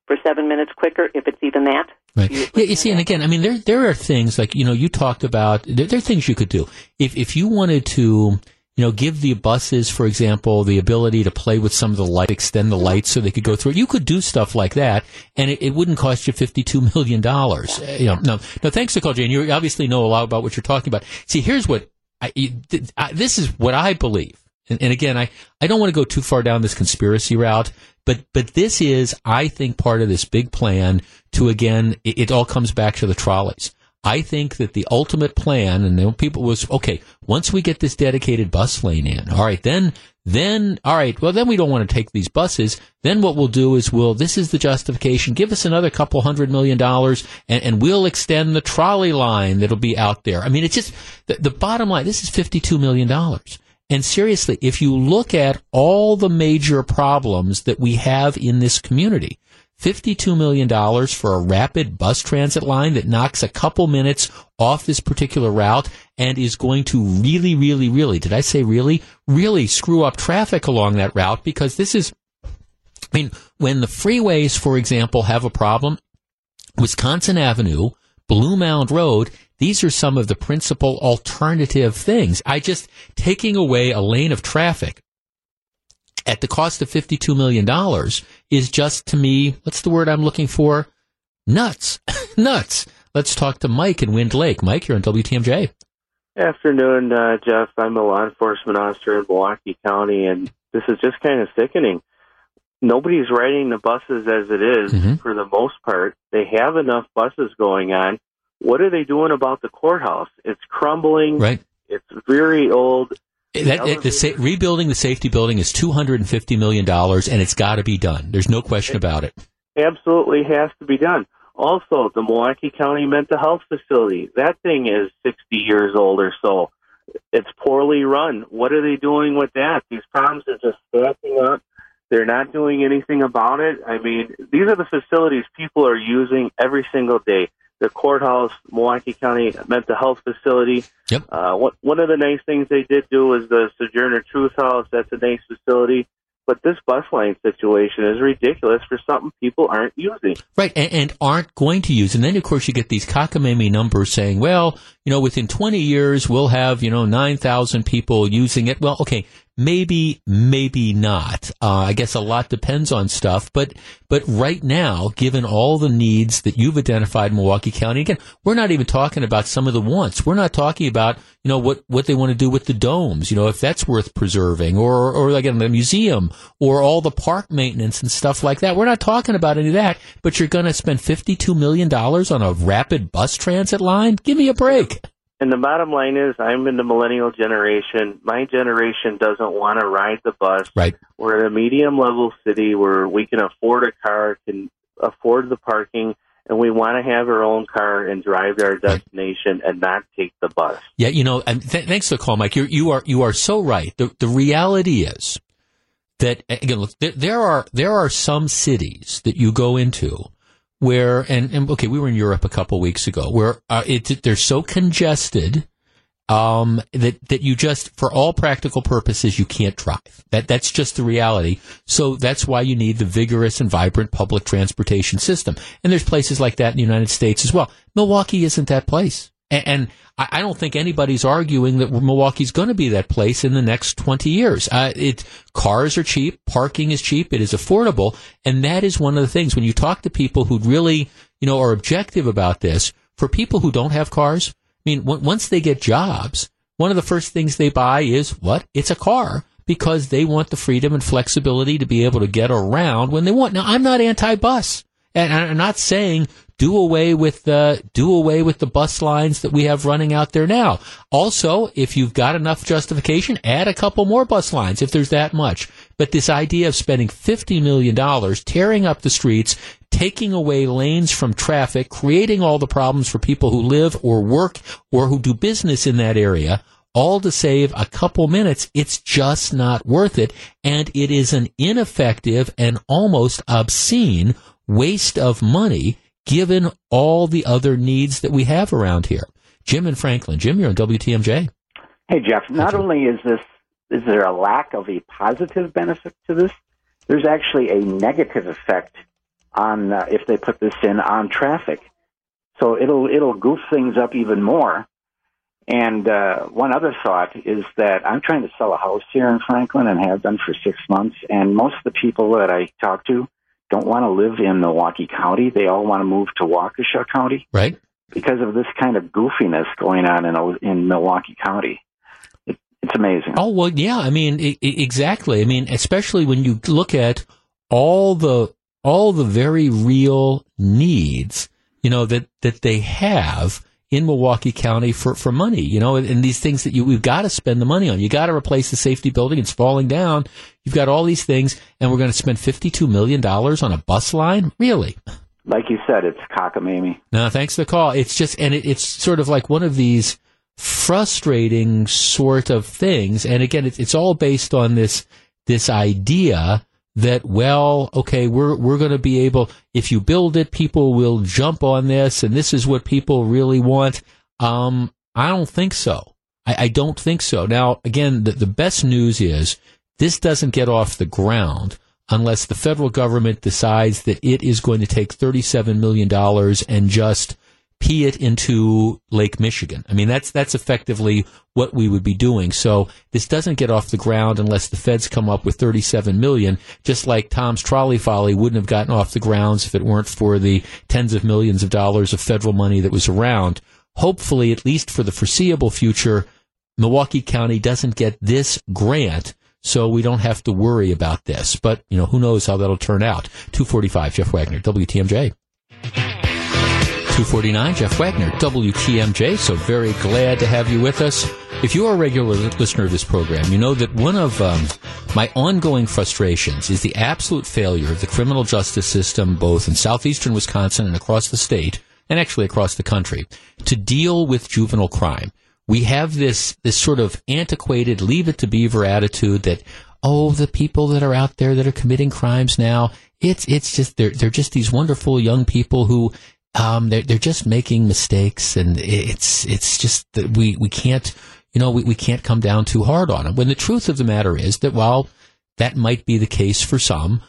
for seven minutes quicker, if it's even that. Right. You, yeah, you see, and again, I mean, there there are things like you know you talked about. There, there, are things you could do if if you wanted to. You know, give the buses, for example, the ability to play with some of the light, extend the lights so they could go through. it. You could do stuff like that, and it, it wouldn't cost you fifty-two million dollars. Yeah. You know, no, no. Thanks to call, Jane. You obviously know a lot about what you're talking about. See, here's what I, I this is what I believe. And, and, again, I, I don't want to go too far down this conspiracy route, but but this is, I think, part of this big plan to again. It, it all comes back to the trolleys. I think that the ultimate plan, and then people was okay. Once we get this dedicated bus lane in, all right, then then all right. Well, then we don't want to take these buses. Then what we'll do is we'll. This is the justification. Give us another couple hundred million dollars, and, and we'll extend the trolley line that'll be out there. I mean, it's just the, the bottom line. This is fifty-two million dollars. And seriously, if you look at all the major problems that we have in this community, $52 million for a rapid bus transit line that knocks a couple minutes off this particular route and is going to really, really, really, did I say really, really screw up traffic along that route because this is, I mean, when the freeways, for example, have a problem, Wisconsin Avenue, Blue Mound Road these are some of the principal alternative things. I just taking away a lane of traffic at the cost of $52 million is just to me, what's the word I'm looking for? Nuts. Nuts. Let's talk to Mike in Wind Lake. Mike, you're on WTMJ. Afternoon, uh, Jeff. I'm a law enforcement officer in Milwaukee County, and this is just kind of sickening. Nobody's riding the buses as it is mm-hmm. for the most part. They have enough buses going on. What are they doing about the courthouse? It's crumbling. Right. It's very old. That, the, the sa- rebuilding the safety building is two hundred and fifty million dollars, and it's got to be done. There's no question about it. Absolutely has to be done. Also, the Milwaukee County Mental Health Facility. That thing is sixty years old or so. It's poorly run. What are they doing with that? These problems are just stacking up. They're not doing anything about it. I mean, these are the facilities people are using every single day the courthouse, Milwaukee County Mental Health Facility. Yep. Uh, what, one of the nice things they did do was the Sojourner Truth House. That's a nice facility. But this bus line situation is ridiculous for something people aren't using. Right, and, and, aren't going to use. And then, of course, you get these cockamamie numbers saying, well, you know, within 20 years, we'll have, you know, 9,000 people using it. Well, okay, Maybe, maybe not. Uh, I guess a lot depends on stuff, but but right now, given all the needs that you've identified in Milwaukee County, again, we're not even talking about some of the wants. We're not talking about you know what what they want to do with the domes. You know, if that's worth preserving, or or again the museum, or all the park maintenance and stuff like that. We're not talking about any of that. But you're going to spend fifty two million dollars on a rapid bus transit line? Give me a break. And the bottom line is, I'm in the millennial generation. My generation doesn't want to ride the bus. Right. We're in a medium level city where we can afford a car, can afford the parking, and we want to have our own car and drive to our destination and not take the bus. Yeah, you know, and th- thanks for the call, Mike. You're, you are you are so right. The the reality is that again, look, there, there are there are some cities that you go into where and, and okay, we were in Europe a couple weeks ago where uh, it, they're so congested um, that that you just for all practical purposes you can't drive. That that's just the reality. So that's why you need the vigorous and vibrant public transportation system. And there's places like that in the United States as well. Milwaukee isn't that place. And, I, don't think anybody's arguing that Milwaukee's going to be that place in the next 20 years. Uh, it, cars are cheap, parking is cheap, it is affordable, and that is one of the things when you talk to people who really, you know, are objective about this. For people who don't have cars, I mean, w- once they get jobs, one of the first things they buy is what? It's a car because they want the freedom and flexibility to be able to get around when they want. Now, I'm not anti-bus. And I'm not saying do away with the do away with the bus lines that we have running out there now. Also, if you've got enough justification, add a couple more bus lines if there's that much. But this idea of spending fifty million dollars tearing up the streets, taking away lanes from traffic, creating all the problems for people who live or work or who do business in that area, all to save a couple minutes, it's just not worth it. And it is an ineffective and almost obscene waste of money given all the other needs that we have around here. Jim and Franklin. Jim, you're on WTMJ. Hey, Jeff. Not only is this is there a lack of a positive benefit to this, there's actually a negative effect on uh, if they put this in on traffic. So it'll it'll goof things up even more. And uh, one other thought is that I'm trying to sell a house here in Franklin and have been for six months. And most of the people that I talk to don't want to live in Milwaukee County. They all want to move to Waukesha County. Right. Because of this kind of goofiness going on in, in Milwaukee County. It, it's amazing. Oh, well, yeah. I mean, it, exactly. I mean, especially when you look at all the, all the very real needs, you know, that, that they have in Milwaukee County for, for money, you know, and these things that you, we've got to spend the money on. You got to replace the safety building. It's falling down. You've got all these things and we're going to spend $52 million on a bus line? Really? Like you said, it's cockamamie. No, thanks for the call. It's just, and it, it's sort of like one of these frustrating sort of things. And again, it's, it's all based on this, this idea that well okay we're we're going to be able if you build it people will jump on this and this is what people really want. Um i don't think so. I, I don't think so. Now again the, the best news is this doesn't get off the ground unless the federal government decides that it is going to take $37 million and just pee it into Lake Michigan. I mean, that's that's effectively what we would be doing. So this doesn't get off the ground unless the feds come up with 37 million. Just like Tom's trolley folly wouldn't have gotten off the grounds if it weren't for the tens of millions of dollars of federal money that was around. Hopefully, at least for the foreseeable future, Milwaukee County doesn't get this grant. So we don't have to worry about this, but you know who knows how that'll turn out. Two forty-five, Jeff Wagner, WTMJ. 249, Jeff Wagner, WTMJ. So very glad to have you with us. If you are a regular listener of this program, you know that one of um, my ongoing frustrations is the absolute failure of the criminal justice system, both in southeastern Wisconsin and across the state, and actually across the country, to deal with juvenile crime. We have this this sort of antiquated leave it to beaver attitude that oh the people that are out there that are committing crimes now it's it's just they're they're just these wonderful young people who um, they're they're just making mistakes, and it's it's just that we we can't you know we, we can't come down too hard on them. When the truth of the matter is that while that might be the case for some,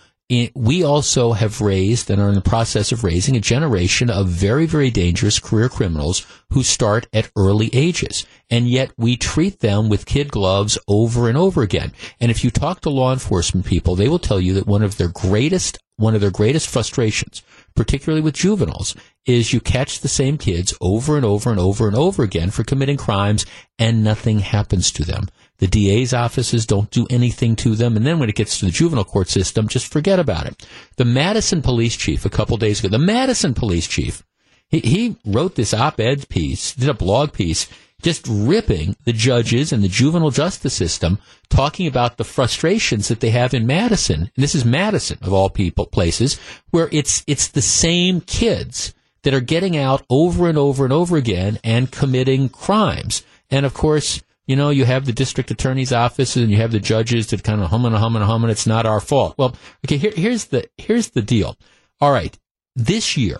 we also have raised and are in the process of raising a generation of very, very dangerous career criminals who start at early ages. And yet we treat them with kid gloves over and over again. And if you talk to law enforcement people, they will tell you that one of their greatest, one of their greatest frustrations particularly with juveniles, is you catch the same kids over and over and over and over again for committing crimes and nothing happens to them. The DA's offices don't do anything to them. And then when it gets to the juvenile court system, just forget about it. The Madison police chief a couple days ago, the Madison police chief, he, he wrote this op-ed piece, did a blog piece just ripping the judges and the juvenile justice system, talking about the frustrations that they have in Madison. And this is Madison of all people places where it's it's the same kids that are getting out over and over and over again and committing crimes. And of course, you know, you have the district attorney's office and you have the judges that kind of hum and hum and hum and it's not our fault. Well, okay, here, here's the here's the deal. All right, this year,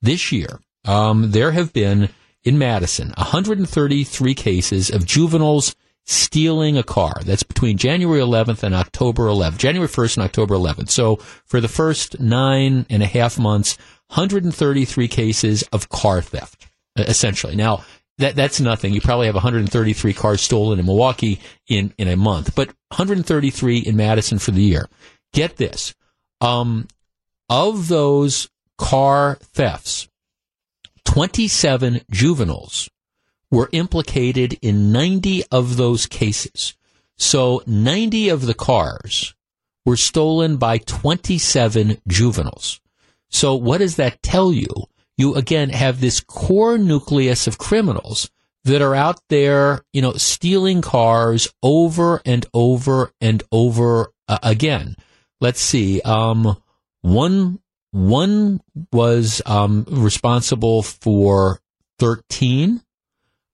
this year, um, there have been in Madison 133 cases of juveniles stealing a car. That's between January 11th and October 11th, January 1st and October 11th. So for the first nine and a half months, 133 cases of car theft, essentially. Now, that that's nothing. You probably have 133 cars stolen in Milwaukee in in a month, but 133 in Madison for the year. Get this. Um, of those car thefts, 27 juveniles were implicated in 90 of those cases. So 90 of the cars were stolen by 27 juveniles. So what does that tell you? You again have this core nucleus of criminals that are out there, you know, stealing cars over and over and over uh, again. Let's see. Um, one one was um, responsible for thirteen.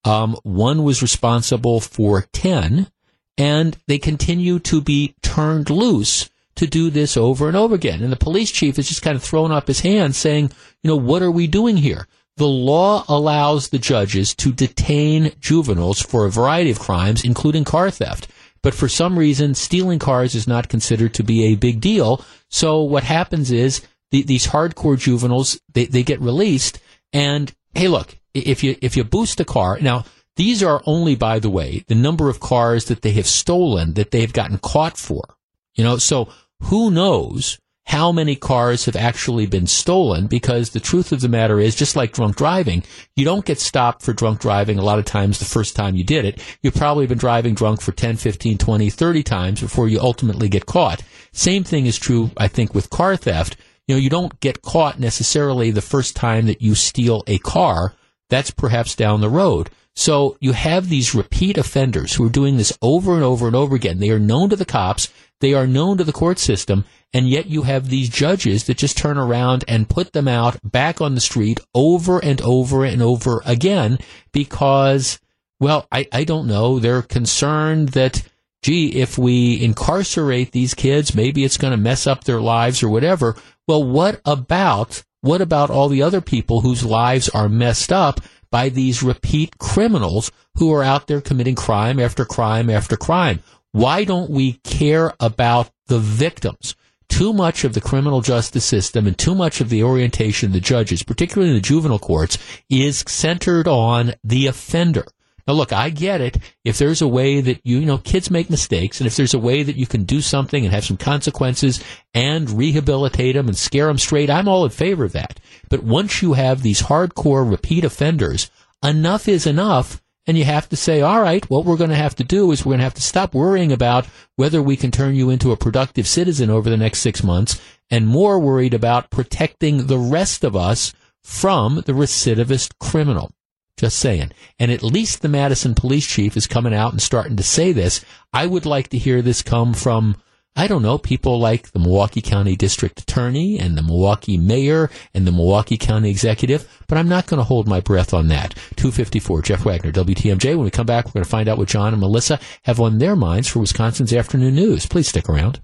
Um, one was responsible for ten, and they continue to be turned loose to do this over and over again. And the police chief is just kind of throwing up his hands saying, you know, what are we doing here? The law allows the judges to detain juveniles for a variety of crimes, including car theft. But for some reason, stealing cars is not considered to be a big deal. So what happens is the, these hardcore juveniles, they, they get released. And hey, look, if you, if you boost a car, now, these are only, by the way, the number of cars that they have stolen that they have gotten caught for. You know, so who knows how many cars have actually been stolen because the truth of the matter is just like drunk driving you don't get stopped for drunk driving a lot of times the first time you did it you've probably been driving drunk for 10 15 20 30 times before you ultimately get caught same thing is true i think with car theft you know you don't get caught necessarily the first time that you steal a car. That's perhaps down the road. So you have these repeat offenders who are doing this over and over and over again. They are known to the cops. They are known to the court system, and yet you have these judges that just turn around and put them out back on the street over and over and over again because, well, I, I don't know. They're concerned that, gee, if we incarcerate these kids, maybe it's going to mess up their lives or whatever. Well, what about, what about all the other people whose lives are messed up by these repeat criminals who are out there committing crime after crime after crime? Why don't we care about the victims? Too much of the criminal justice system and too much of the orientation of the judges, particularly in the juvenile courts, is centered on the offender. Now, look, I get it. If there's a way that you, you know, kids make mistakes, and if there's a way that you can do something and have some consequences and rehabilitate them and scare them straight, I'm all in favor of that. But once you have these hardcore repeat offenders, enough is enough and you have to say, all right, what we're going to have to do is we're going to have to stop worrying about whether we can turn you into a productive citizen over the next six months and more worried about protecting the rest of us from the recidivist criminal. Just saying. And at least the Madison police chief is coming out and starting to say this. I would like to hear this come from I don't know, people like the Milwaukee County District Attorney and the Milwaukee Mayor and the Milwaukee County Executive, but I'm not going to hold my breath on that. 254, Jeff Wagner, WTMJ. When we come back, we're going to find out what John and Melissa have on their minds for Wisconsin's afternoon news. Please stick around.